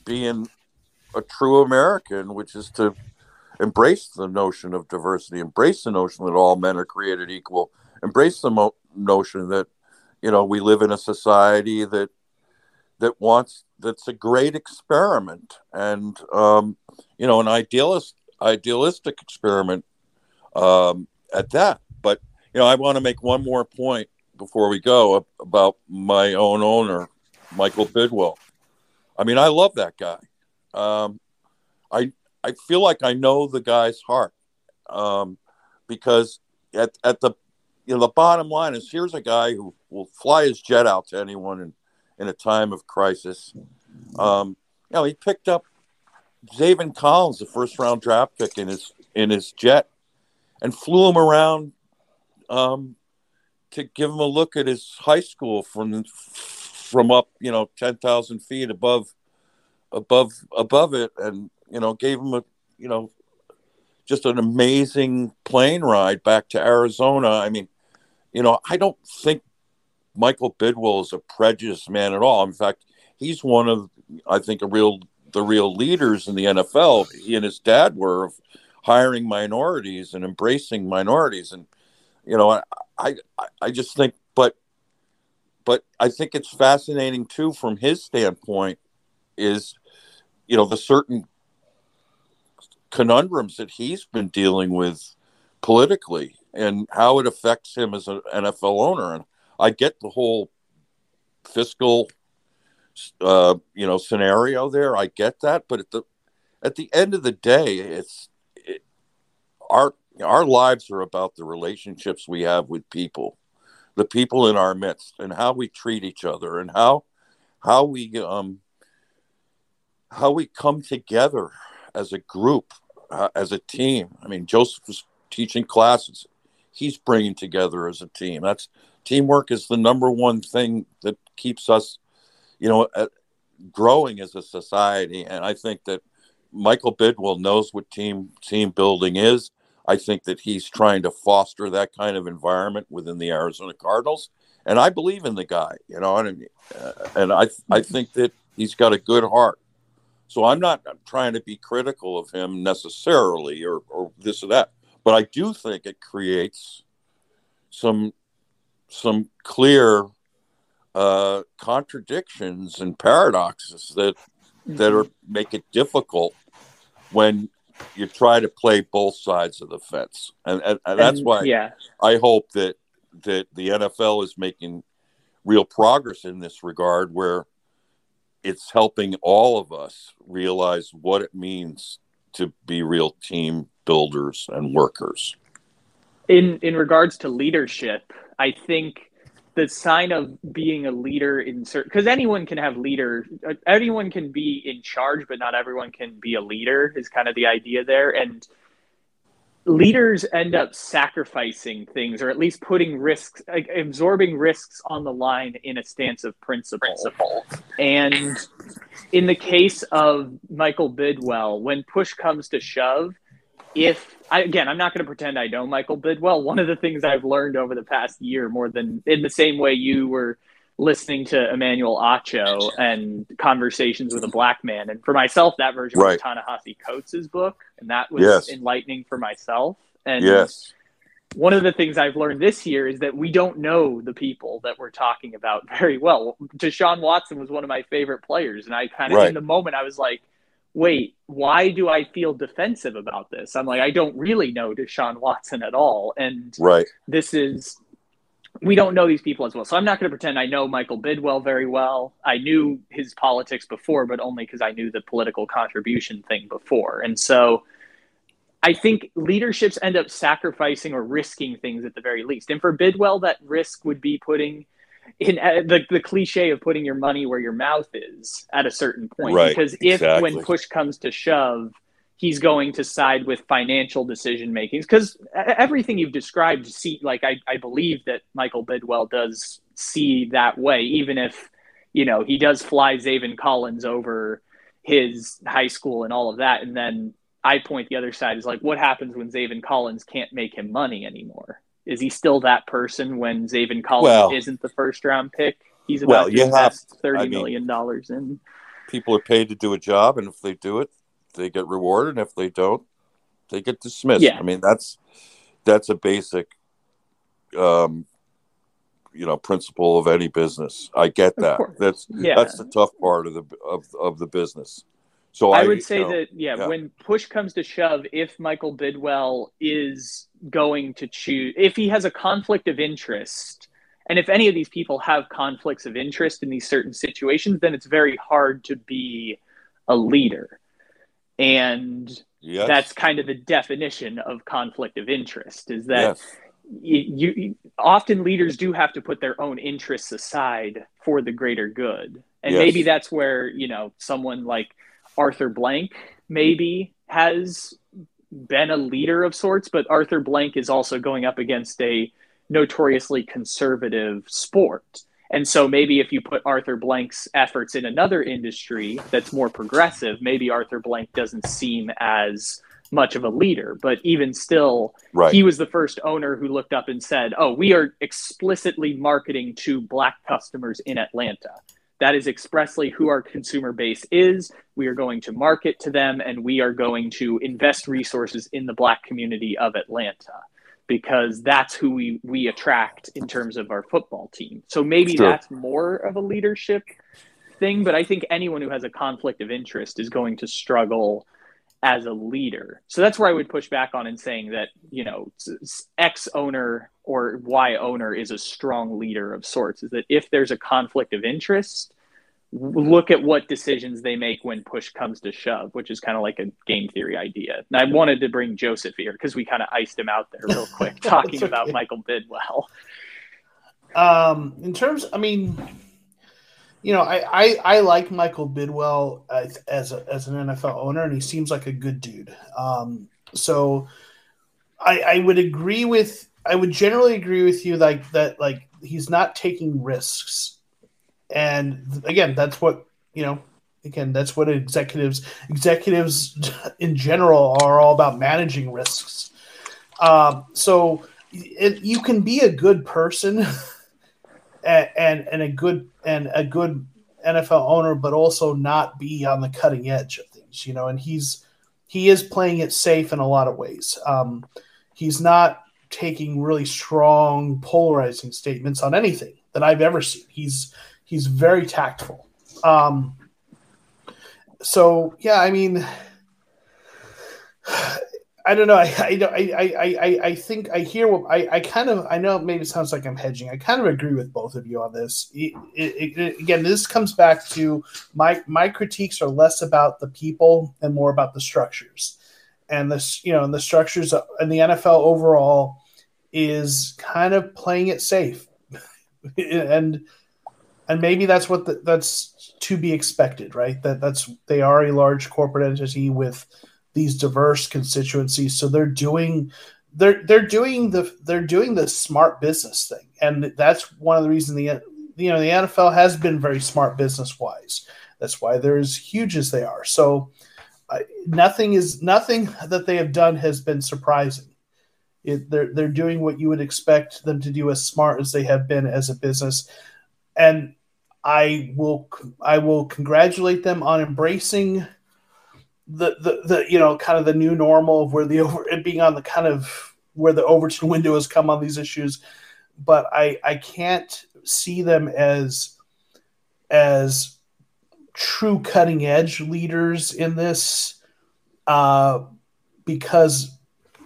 being a true American, which is to embrace the notion of diversity, embrace the notion that all men are created equal, embrace the mo- notion that you know we live in a society that that wants that's a great experiment and um, you know an idealist idealistic experiment um, at that. But you know, I want to make one more point before we go about my own owner, Michael Bidwill. I mean, I love that guy. Um, I I feel like I know the guy's heart um, because at at the you know the bottom line is here's a guy who will fly his jet out to anyone in in a time of crisis. Um, you know, he picked up Zaven Collins, the first round draft pick, in his in his jet, and flew him around um, to give him a look at his high school from from up, you know, ten thousand feet above above above it, and you know, gave him a you know just an amazing plane ride back to Arizona. I mean, you know, I don't think Michael Bidwill is a prejudiced man at all. In fact, he's one of I think a real the real leaders in the NFL. He and his dad were of hiring minorities and embracing minorities, and you know, I I, I just think, but but I think it's fascinating too from his standpoint is you know the certain conundrums that he's been dealing with politically and how it affects him as an NFL owner. And I get the whole fiscal uh, you know scenario there. I get that, but at the at the end of the day, it's it, our our lives are about the relationships we have with people, the people in our midst, and how we treat each other, and how how we um how we come together as a group, uh, as a team. I mean, Joseph was teaching classes; he's bringing together as a team. That's teamwork is the number one thing that keeps us you know, uh, growing as a society. And I think that Michael Bidwill knows what team team building is. I think that he's trying to foster that kind of environment within the Arizona Cardinals, and I believe in the guy. You know, and uh, and I I think that he's got a good heart. So I'm not trying to be critical of him necessarily, or or this or that, but I do think it creates some some clear uh, contradictions and paradoxes that that are mm-hmm. make it difficult when you try to play both sides of the fence, and, and, and that's and, why yeah. I hope that that the NFL is making real progress in this regard, where it's helping all of us realize what it means to be real team builders and workers. In in regards to leadership, I think the sign of being a leader in certain because anyone can have leader uh, anyone can be in charge but not everyone can be a leader is kind of the idea there and leaders end up sacrificing things or at least putting risks like absorbing risks on the line in a stance of principle, principle. and in the case of michael bidwill when push comes to shove if I, again, I'm not going to pretend I know Michael Bidwill. One of the things I've learned over the past year, more than in the same way you were listening to Emmanuel Acho and conversations with a black man, and for myself, that version right. was Ta-Nehisi Coates' book, and that was yes. enlightening for myself. And yes. one of the things I've learned this year is that we don't know the people that we're talking about very well. Deshaun Watson was one of my favorite players, and I kind of right. in the moment I was like wait, why do I feel defensive about this? I'm like, I don't really know Deshaun Watson at all. And right. this is, we don't know these people as well. So I'm not going to pretend I know Michael Bidwill very well. I knew his politics before, but only because I knew the political contribution thing before. And so I think leaderships end up sacrificing or risking things at the very least. And for Bidwill, that risk would be putting – in uh, the, the cliche of putting your money where your mouth is at a certain point. Right, because if exactly. when push comes to shove he's going to side with financial decision makings because everything you've described see like I, I believe that michael bidwill does see that way even if you know he does fly zaven collins over his high school and all of that. And then i point the other side is like what happens when zaven collins can't make him money anymore is he still that person when Zaven Collins well, isn't the first round pick? He's about well, to invest thirty I mean, dollars in. People are paid to do a job, and if they do it, they get rewarded. And if they don't, They get dismissed. Yeah. I mean, that's that's a basic, um, you know, principle of any business. I get that. That's Yeah. that's the tough part of the of of the business. So I I, would say you know, that yeah, yeah. when push comes to shove, if Michael Bidwill is going to choose, if he has a conflict of interest, and if any of these people have conflicts of interest in these certain situations, then it's very hard to be a leader. And yes, that's kind of the definition of conflict of interest is that yes. you, you often leaders do have to put their own interests aside for the greater good and Yes. maybe that's where you know someone like arthur blank maybe has been a leader of sorts but arthur blank is also going up against a notoriously conservative sport and so maybe if you put arthur blank's efforts in another industry that's more progressive maybe arthur blank doesn't seem as much of a leader but even still right. he was the first owner who looked up and said, "Oh, we are explicitly marketing to black customers in Atlanta. That is expressly who our consumer base is. We are going to market to them and we are going to invest resources in the black community of Atlanta because that's who we we attract in terms of our football team. So maybe Sure. that's more of a leadership thing, but I think anyone who has a conflict of interest is going to struggle as a leader. So that's where I would push back on in saying that, you know, X owner or Y owner is a strong leader of sorts. Is that if there's a conflict of interest, look at what decisions they make when push comes to shove, which is kind of like a game theory idea. And I wanted to bring Joseph here because we kind of iced him out there real quick talking That's about. Michael Bidwill. Um, in terms, I mean, you know, I I, I like Michael Bidwill as as, a, as an NFL owner, and he seems like a good dude. Um, so I I would agree with I would generally agree with you like that like he's not taking risks, and again, that's what you know. Again, that's what executives executives in general are all about managing risks. Um, so it, you can be a good person and, and a good and a good NFL owner, but also not be on the cutting edge of things, you know. And he's he is playing it safe in a lot of ways. Um, he's not taking really strong, polarizing statements on anything that I've ever seen. He's he's very tactful. Um, so yeah, I mean, I don't know. I I I I, I, think I hear what I, I kind of I know maybe it sounds like I'm hedging. I kind of agree with both of you on this. It- it- it- again, this comes back to my my critiques are less about the people and more about the structures, and this you know and the structures and the NFL overall is kind of playing it safe, and and maybe that's what the, that's to be expected, right? That that's they are a large corporate entity with these diverse constituencies. So they're doing they're they're doing the they're doing the smart business thing. And that's one of the reasons the you know the NFL has been very smart business wise. That's why they're as huge as they are. So uh, nothing is nothing that they have done has been surprising. It, they're they're doing what you would expect them to do as smart as they have been as a business. And I will I will congratulate them on embracing the, the the you know kind of the new normal of where the over it being on the kind of where the Overton window has come on these issues, but I I can't see them as as true cutting edge leaders in this uh, because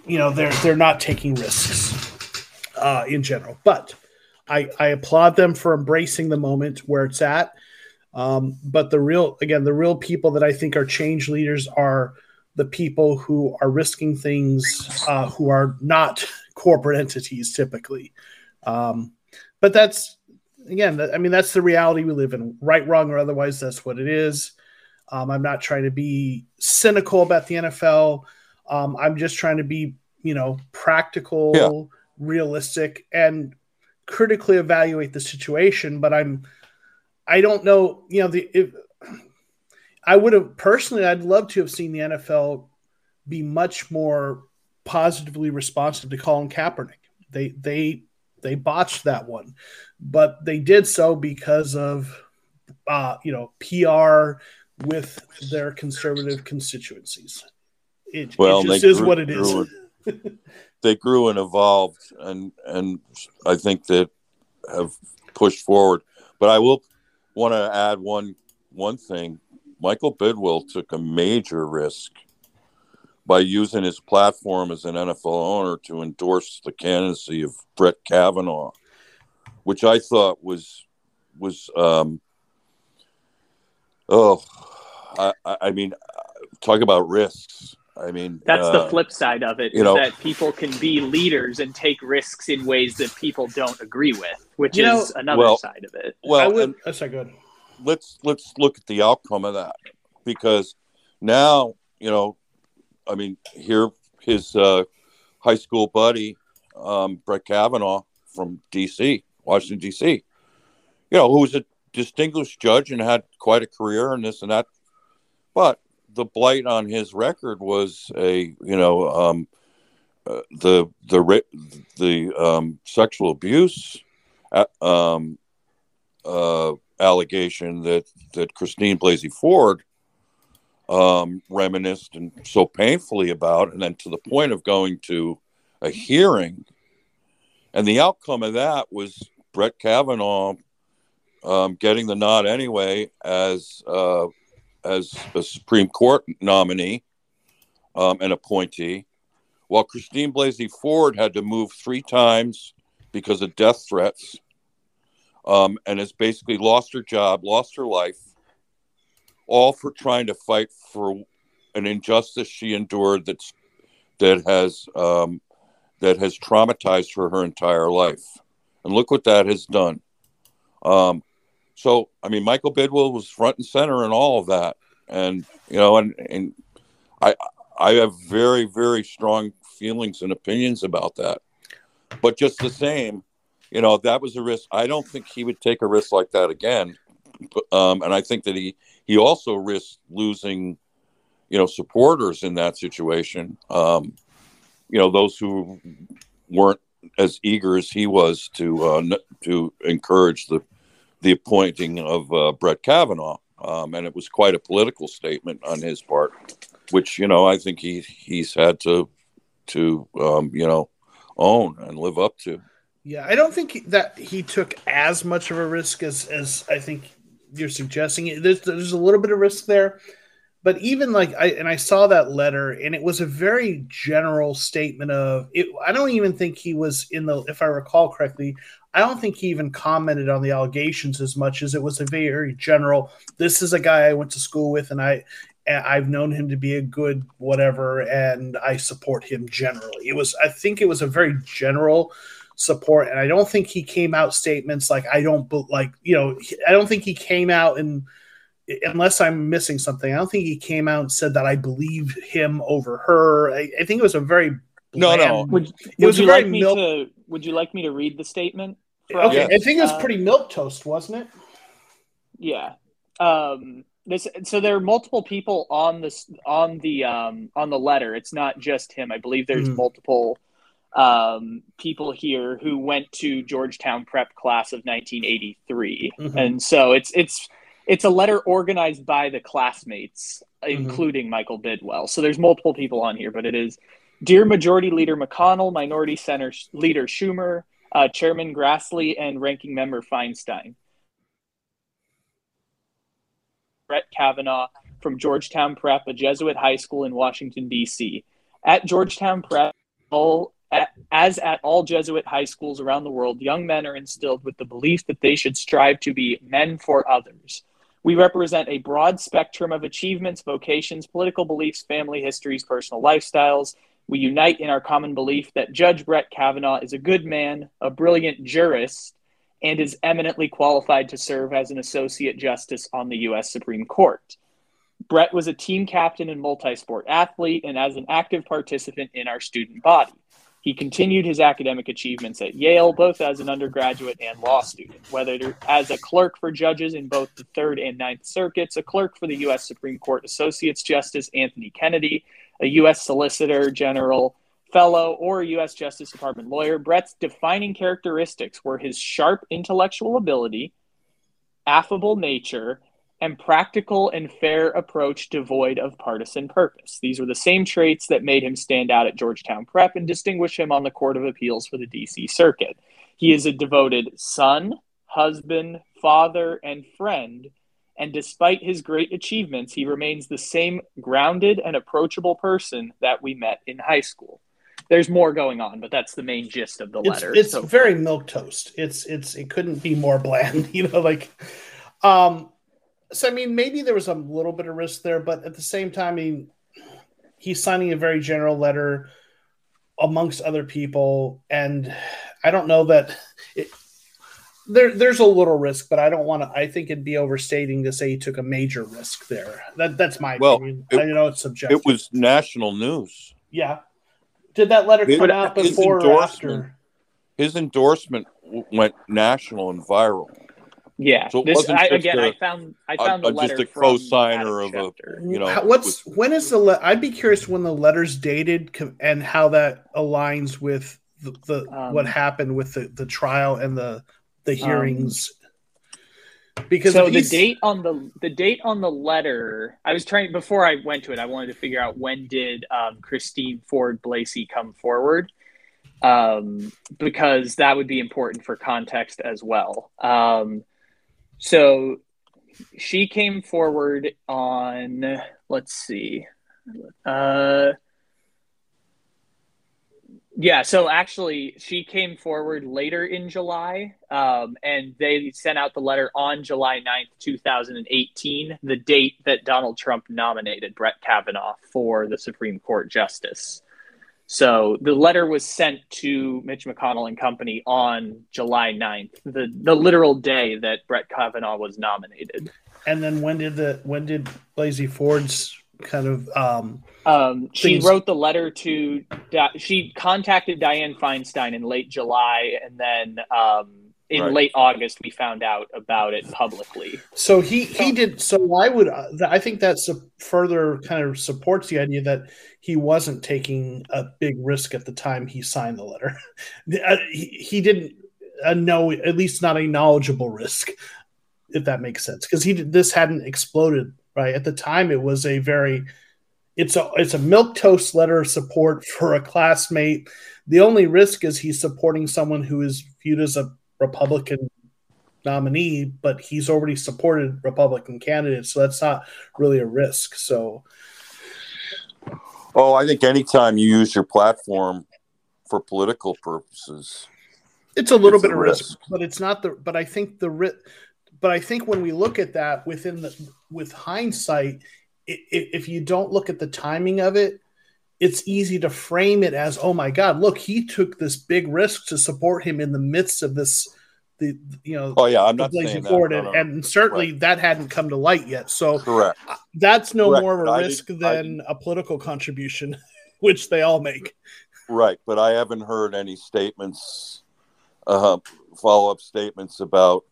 you know they're they're not taking risks uh, in general, but. I, I applaud them for embracing the moment where it's at. Um, but the real, again, the real people that I think are change leaders are the people who are risking things, uh, who are not corporate entities typically. Um, but that's, again, I mean, that's the reality we live in, right, wrong, or otherwise, that's what it is. Um, I'm not trying to be cynical about the NFL. Um, I'm just trying to be, you know, practical, Yeah. realistic, and critically evaluate the situation. But I'm, I don't know, you know, the if I would have personally, I'd love to have seen the NFL be much more positively responsive to Colin Kaepernick. They they they botched that one, but they did so because of uh, you know PR with their conservative constituencies. it, well, it just is grew, what it is. they grew and evolved, and and I think that have pushed forward. But I will want to add one one thing. Michael Bidwill took a major risk by using his platform as an NFL owner to endorse the candidacy of Brett Kavanaugh, which I thought was was um, oh, I, I mean, talk about risks. I mean, that's uh, the flip side of it. You know, that people can be leaders and take risks in ways that people don't agree with, which is know, another well, side of it. Well, I would, and, oh, good. Let's let's look at the outcome of that because now you know, I mean, here his uh, high school buddy um, Brett Kavanaugh from D.C., Washington D.C. You know, who was a distinguished judge and had quite a career and this and that, but the blight on his record was a you know um, uh, the the the um, sexual abuse uh, um, uh, allegation that that Christine Blasey Ford um, reminisced and so painfully about, and then to the point of going to a hearing, and the outcome of that was Brett Kavanaugh um, getting the nod anyway as uh, as a Supreme Court nominee um, and appointee, while Christine Blasey Ford had to move three times because of death threats um, and has basically lost her job, lost her life, all for trying to fight for an injustice she endured that's that has um, that has traumatized her her entire life. And look what that has done. Um, so, I mean, Michael Bidwill was front and center in all of that, and you know, and and I I have very very strong feelings and opinions about that. But just the same, you know, that was a risk. I don't think he would take a risk like that again. Um, and I think that he he also risked losing, you know, supporters in that situation. Um, you know, those who weren't as eager as he was to uh, to encourage the the appointing of uh, Brett Kavanaugh, um, and it was quite a political statement on his part, which you know I think he he's had to to um, you know own and live up to. Yeah, I don't think that he took as much of a risk as as I think you're suggesting. There's there's a little bit of risk there, but even like I and I saw that letter and it was a very general statement of it. I don't even think he was in the if I recall correctly. I don't think he even commented on the allegations as much as it was a very general. This is a guy I went to school with, and I I've known him to be a good whatever, and I support him generally. It was I think it was a very general support, and I don't think he came out statements like I don't like you know I don't think he came out and unless I'm missing something, I don't think he came out and said that I believe him over her. I, I think it was a very bland, no no. Would, would you like me milk- to? Would you like me to read the statement? Okay, I think it was uh, pretty milk toast, wasn't it? Yeah. Um, this so there are multiple people on this on the um, on the letter. It's not just him. I believe there's mm. multiple um, people here who went to Georgetown prep class of 1983, mm-hmm. and so it's it's it's a letter organized by the classmates, mm-hmm. including Michael Bidwill. So there's multiple people on here, but it is dear Majority Leader McConnell, Minority Center Leader Schumer, uh, Chairman Grassley and Ranking Member Feinstein. Brett Kavanaugh from Georgetown Prep, a Jesuit high school in Washington, D.C. At Georgetown Prep, all, as at all Jesuit high schools around the world, young men are instilled with the belief that they should strive to be men for others. We represent a broad spectrum of achievements, vocations, political beliefs, family histories, personal lifestyles, we unite in our common belief that Judge Brett Kavanaugh is a good man, a brilliant jurist, and is eminently qualified to serve as an associate justice on the U.S. Supreme Court. Brett was a team captain and multi sport athlete and as an active participant in our student body. He continued his academic achievements at Yale, both as an undergraduate and law student, whether as a clerk for judges in both the Third and Ninth Circuits, a clerk for the U.S. Supreme Court Associates Justice Anthony Kennedy, a U.S. Solicitor General fellow, or a U.S. Justice Department lawyer. Brett's defining characteristics were his sharp intellectual ability, affable nature, and practical and fair approach devoid of partisan purpose. These were the same traits that made him stand out at Georgetown Prep and distinguish him on the Court of Appeals for the DC Circuit. He is a devoted son, husband, father, and friend. And despite his great achievements, he remains the same grounded and approachable person that we met in high school. There's more going on, but that's the main gist of the it's, letter. It's so very milk toast. It's it's it couldn't be more bland, you know, like um so I mean, maybe there was a little bit of risk there, but at the same time, I mean, he's signing a very general letter amongst other people, and I don't know that it, there there's a little risk, but I don't want to. I think it'd be overstating to say he took a major risk there. That that's my well, opinion. It, I know it's subjective. It was national news. Yeah. Did that letter come out before or after? His endorsement went national and viral. Yeah. So this I, again, a, I found I found a, a just a co-signer of a you know. What's with, when is the le- I'd be curious when the letters dated and how that aligns with the, the um, what happened with the, the trial and the the um, hearings. Um, because so the date on the the date on the letter, I was trying before I went to it. I wanted to figure out when did um, Christine Ford Blasey come forward, um, because that would be important for context as well. Um, so she came forward on, let's see. Uh, yeah, so actually, she came forward later in July, um, and they sent out the letter on July 9th, 2018, the date that Donald Trump nominated Brett Kavanaugh for the Supreme Court Justice. So the letter was sent to Mitch McConnell and company on July 9th, the, the literal day that Brett Kavanaugh was nominated. And then when did the when did Blasey Ford's kind of um, um she wrote the letter to she contacted Dianne Feinstein in late July and then um in right. late August we found out about it publicly. So he he did. So I would I think that a further kind of supports the idea that he wasn't taking a big risk at the time he signed the letter. Uh, he, he didn't uh, know at least not a knowledgeable risk, if that makes sense, because he this hadn't exploded right at the time. It was a very it's a it's a milk toast letter of support for a classmate. The only risk is he's supporting someone who is viewed as a Republican nominee, but he's already supported Republican candidates, so that's not really a risk. So, oh, I think anytime you use your platform for political purposes, it's a little it's bit a of risk, risk, but it's not the. But I think the risk. But I think when we look at that within the with hindsight, it, if you don't look at the timing of it, it's easy to frame it as, oh my God, look, he took this big risk to support him in the midst of this, the you know, oh yeah, I'm not saying forward, that. No, no. and certainly that hadn't come to light yet. So correct, that's no Correct. more of a risk than a political contribution, which they all make. Right, but I haven't heard any statements, uh, follow up statements about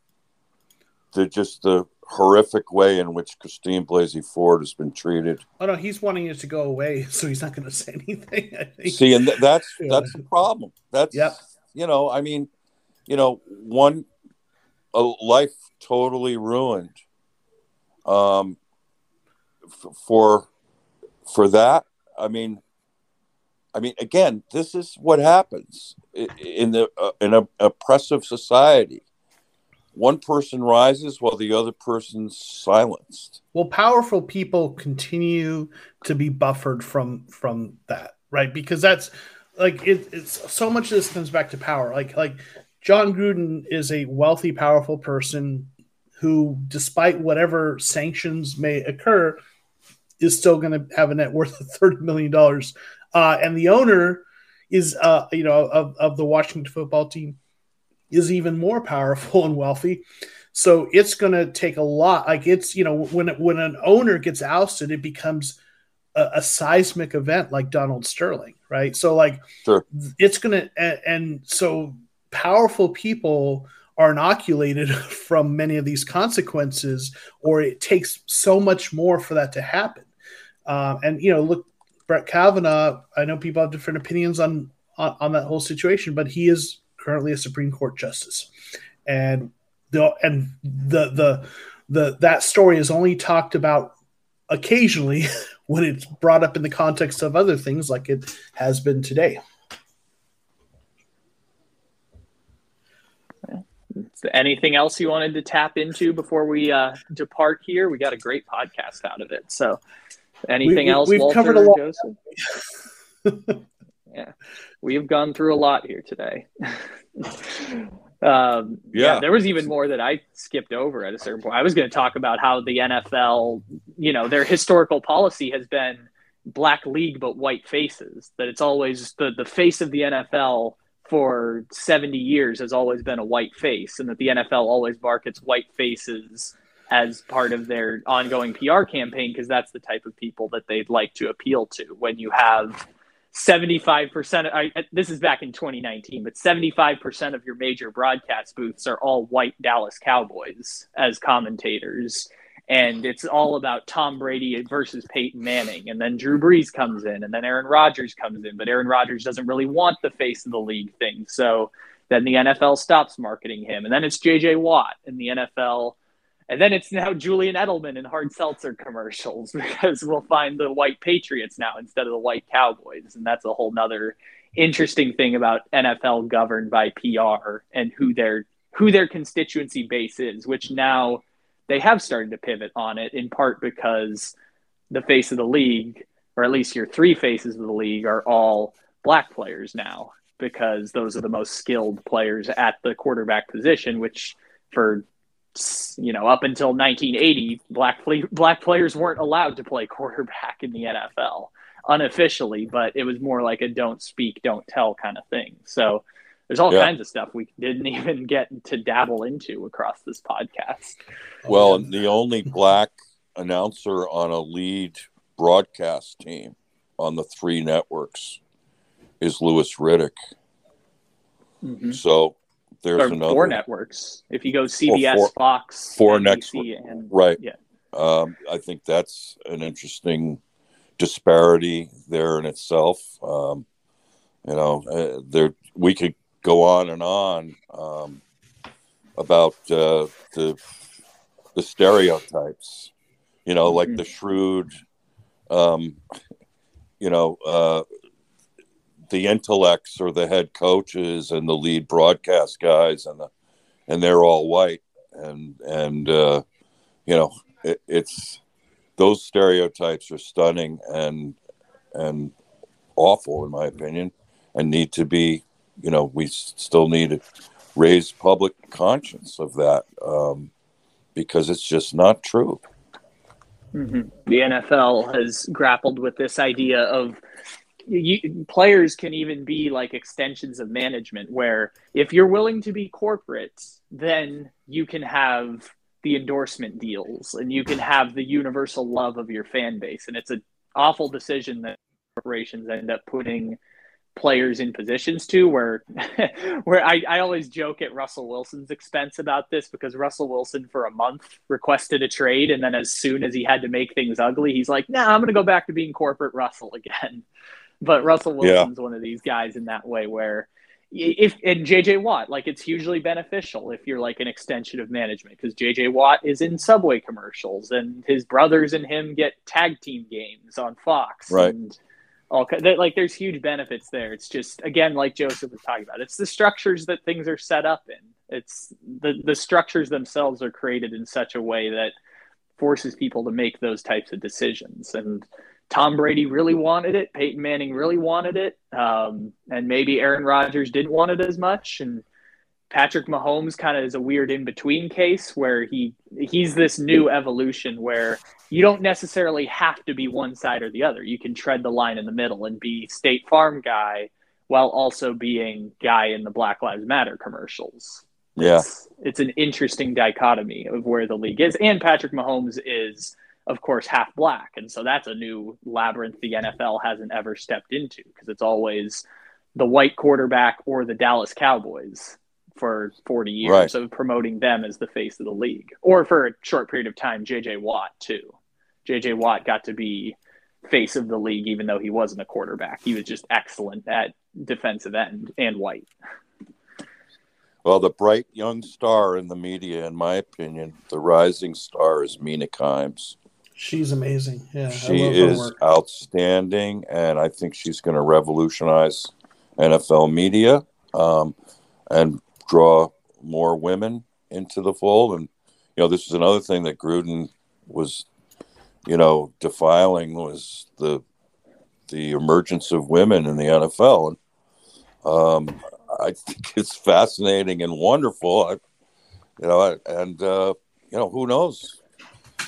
the just the horrific way in which Christine Blasey Ford has been treated. Oh no, he's wanting it to go away, so he's not going to say anything. I think. See, and th- that's yeah. that's the problem. That's yep. you know, I mean, you know, one a life totally ruined. Um, f- for for that, I mean, I mean, again, this is what happens in the uh, in a oppressive society one person rises while the other person's silenced. Well, powerful people continue to be buffered from from that, right? Because that's like it, it's so much of this comes back to power. Like like Jon Gruden is a wealthy, powerful person who, despite whatever sanctions may occur, is still going to have a net worth of thirty million dollars, uh, and the owner is, uh, you know, of, of the Washington football team is even more powerful and wealthy. So it's going to take a lot. Like it's you know when when an owner gets ousted, it becomes a, a seismic event like Donald Sterling, right? So like sure. it's going to and, and so powerful people are inoculated from many of these consequences, or it takes so much more for that to happen. Um, and you know, look, Brett Kavanaugh. I know people have different opinions on, on on that whole situation, but he is currently a Supreme Court justice, and the and the the the that story is only talked about occasionally when it's brought up in the context of other things like it has been today. Anything else you wanted to tap into before we uh, depart here? We got a great podcast out of it. So, anything we, else? We've Walter covered a lot. yeah, we have gone through a lot here today. Um, yeah. yeah. there was even more that I skipped over at a certain point. I was going to talk about how the NFL, you know, their historical policy has been black league but white faces. That it's always the the face of the NFL for 70 years has always been a white face, and that the NFL always markets white faces as part of their ongoing PR campaign because that's the type of people that they'd like to appeal to. When you have 75% I, this is back in 2019 but 75% of your major broadcast booths are all white dallas cowboys as commentators. And it's all about tom brady versus peyton manning. And then drew brees comes in and then aaron rodgers comes in. But aaron rodgers doesn't really want the face of the league thing. So then the nfl stops marketing him. And then it's jj watt and the nfl and then it's now Julian Edelman in hard seltzer commercials because we'll find the white Patriots now instead of the white Cowboys. And that's a whole nother interesting thing about NFL governed by PR and who their who their constituency base is, which now they have started to pivot on it in part because the face of the league, or at least your three faces of the league, are all black players now because those are the most skilled players at the quarterback position, which for you know, up until 1980, black black players weren't allowed to play quarterback in the NFL unofficially, but it was more like a don't speak, don't tell kind of thing. So there's all yeah. kinds of stuff we didn't even get to dabble into across this podcast. Well, the only black announcer on a lead broadcast team on the three networks is Louis Riddick. Mm-hmm. So there's or another four networks. If you go CBS, four, Fox, four and, right? Yeah, um, I think that's an interesting disparity there in itself. Um, you know, uh, there we could go on and on um, about uh, the the stereotypes. You know, like mm-hmm. the shrewd, um, you know, uh, the intellects or the head coaches and the lead broadcast guys and the and they're all white and and uh, you know it, it's those stereotypes are stunning and and awful in my opinion and need to be you know we still need to raise public conscience of that um, because it's just not true mm-hmm. the nfl has grappled with this idea of you, players can even be like extensions of management where if you're willing to be corporate then you can have the endorsement deals and you can have the universal love of your fan base. And it's an awful decision that corporations end up putting players in positions to where where I, I always joke at Russell Wilson's expense about this because Russell Wilson for a month requested a trade and then as soon as he had to make things ugly he's like nah I'm gonna go back to being corporate Russell again but Russell Wilson's yeah. one of these guys in that way where if and JJ Watt, like it's hugely beneficial if you're like an extension of management because JJ Watt is in Subway commercials and his brothers and him get tag team games on Fox. Right. And all like there's huge benefits there. It's just again like Joseph was talking about. It's the structures that things are set up in. It's the the structures themselves are created in such a way that forces people to make those types of decisions and Tom Brady really wanted it. Peyton Manning really wanted it. Um, and maybe Aaron Rodgers didn't want it as much. And Patrick Mahomes kind of is a weird in between case where he he's this new evolution where you don't necessarily have to be one side or the other. You can tread the line in the middle and be State Farm guy while also being guy in the Black Lives Matter commercials. Yeah. It's, it's an interesting dichotomy of where the league is. And Patrick Mahomes is of course, half black. And so that's a new labyrinth the NFL hasn't ever stepped into because it's always the white quarterback or the Dallas Cowboys for 40 years right. of promoting them as the face of the league. Or for a short period of time, JJ Watt, too. JJ Watt got to be face of the league even though he wasn't a quarterback. He was just excellent at defensive end and white. Well, the bright young star in the media, in my opinion, the rising star is Mina Kimes. She's amazing. Yeah, she is outstanding, and I think she's going to revolutionize NFL media um, and draw more women into the fold. And you know, this is another thing that Gruden was, you know, defiling was the the emergence of women in the NFL. And um, I think it's fascinating and wonderful. I, you know, and uh, you know, who knows?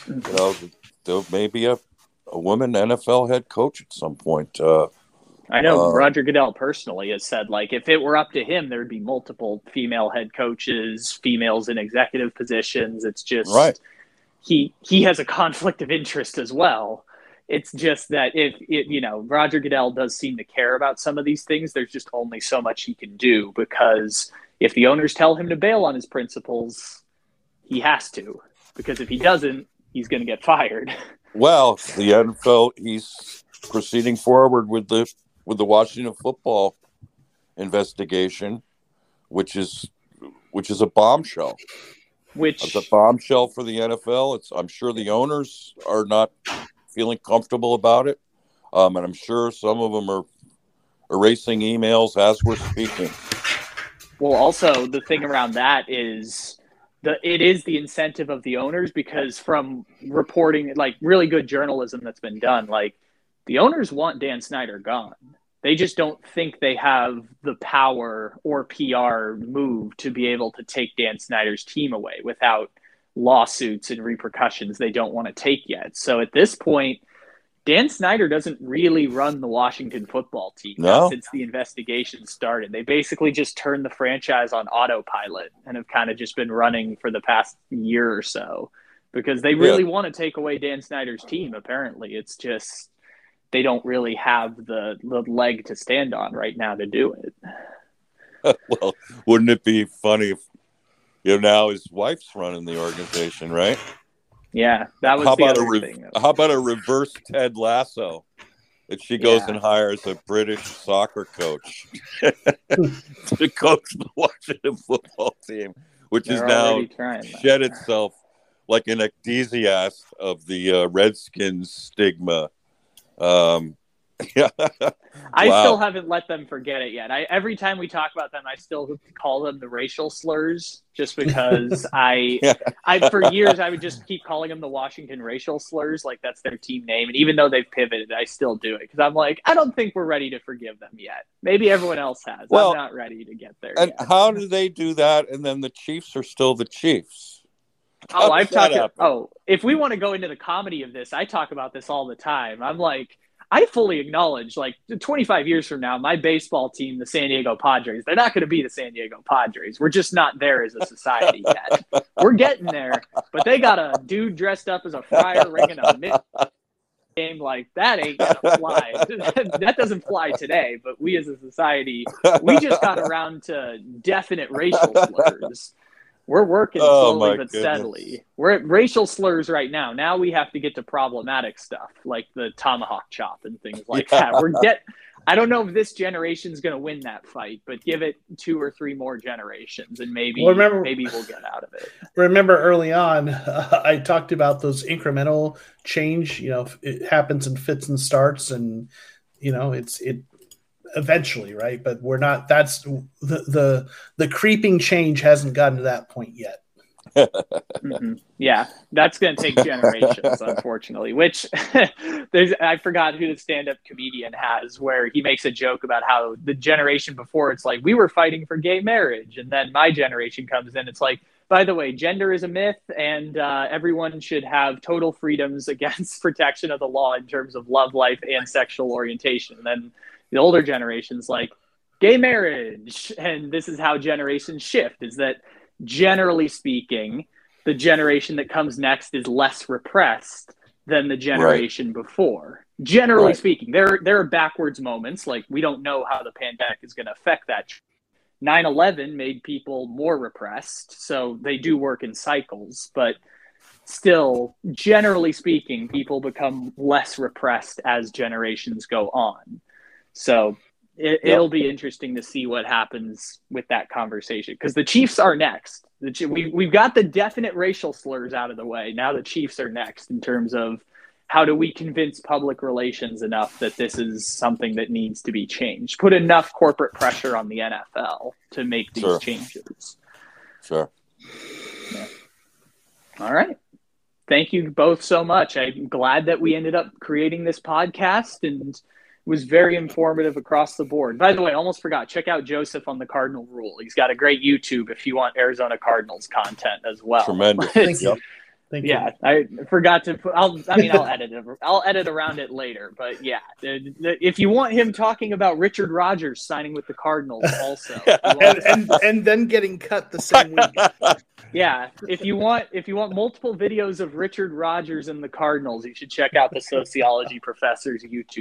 You know, there may be a, a woman NFL head coach at some point. Uh, I know uh, Roger Goodell personally has said like if it were up to him, there would be multiple female head coaches, females in executive positions. It's just right. He he has a conflict of interest as well. It's just that if it, you know Roger Goodell does seem to care about some of these things, there's just only so much he can do because if the owners tell him to bail on his principles, he has to. Because if he doesn't, he's going to get fired. Well, the NFL, he's proceeding forward with the with the Washington football investigation, which is which is a bombshell. Which it's a bombshell for the NFL. It's I'm sure the owners are not feeling comfortable about it, um, and I'm sure some of them are erasing emails as we're speaking. Well, also the thing around that is the it is the incentive of the owners because from reporting like really good journalism that's been done, like the owners want Dan Snyder gone. They just don't think they have the power or PR move to be able to take Dan Snyder's team away without lawsuits and repercussions they don't want to take yet. So at this point, Dan Snyder doesn't really run the Washington football team no. since the investigation started. They basically just turned the franchise on autopilot and have kind of just been running for the past year or so because they really yeah. want to take away Dan Snyder's team. Apparently, it's just they don't really have the the leg to stand on right now to do it. well, wouldn't it be funny if you know now his wife's running the organization, right? Yeah, that was how about a re- thing. How about a reverse Ted Lasso? That she goes yeah. and hires a British soccer coach to coach the Washington football team, which They're is now shed itself like an ecdysis of the uh, Redskins stigma. Um, yeah. I wow. still haven't let them forget it yet. I every time we talk about them, I still call them the racial slurs just because I yeah. I for years I would just keep calling them the Washington racial slurs like that's their team name and even though they've pivoted, I still do it cuz I'm like I don't think we're ready to forgive them yet. Maybe everyone else has. Well, I'm not ready to get there. And yet. how do they do that and then the Chiefs are still the Chiefs? Oh, how oh, I've talked. Oh, if we want to go into the comedy of this, I talk about this all the time. I'm like, I fully acknowledge, like 25 years from now, my baseball team, the San Diego Padres, they're not going to be the San Diego Padres. We're just not there as a society yet. We're getting there, but they got a dude dressed up as a friar ringing a mid- game like that ain't gonna fly. that doesn't fly today. But we as a society, we just got around to definite racial slurs. We're working oh, slowly but goodness. steadily. We're at racial slurs right now. Now we have to get to problematic stuff like the tomahawk chop and things like yeah. that. We're get. I don't know if this generation is going to win that fight, but give it two or three more generations, and maybe well, remember, maybe we'll get out of it. Remember early on, uh, I talked about those incremental change. You know, it happens in fits and starts, and you know, it's it eventually, right? But we're not. That's the the the creeping change hasn't gotten to that point yet. mm-hmm. Yeah, that's going to take generations, unfortunately. Which there's, I forgot who the stand-up comedian has, where he makes a joke about how the generation before it's like we were fighting for gay marriage, and then my generation comes in, it's like, by the way, gender is a myth, and uh, everyone should have total freedoms against protection of the law in terms of love life and sexual orientation. And then the older generations like gay marriage and this is how generations shift is that generally speaking the generation that comes next is less repressed than the generation right. before generally right. speaking there there are backwards moments like we don't know how the pandemic is going to affect that 9-11 made people more repressed so they do work in cycles but still generally speaking people become less repressed as generations go on so it, will be interesting to see what happens with that conversation because the Chiefs are next. The, we, we've got the definite racial slurs out of the way. Now the Chiefs are next in terms of how do we convince public relations enough that this is something that needs to be changed? Put enough corporate pressure on the NFL to make these sure. changes. Sure. Yeah. All right. Thank you both so much. I'm glad that we ended up creating this podcast and was very informative across the board. By the way, I almost forgot. Check out Joseph on the Cardinal Rule. He's got a great YouTube if you want Arizona Cardinals content as well. Tremendous. Thank you. Thank yeah, you. I forgot to put. I'll. I mean, I'll edit it. I'll edit around it later. But yeah, the, the, if you want him talking about Richard Rogers signing with the Cardinals, also, and, and, and then getting cut the same week. yeah, if you want, if you want multiple videos of Richard Rogers and the Cardinals, you should check out the sociology professor's YouTube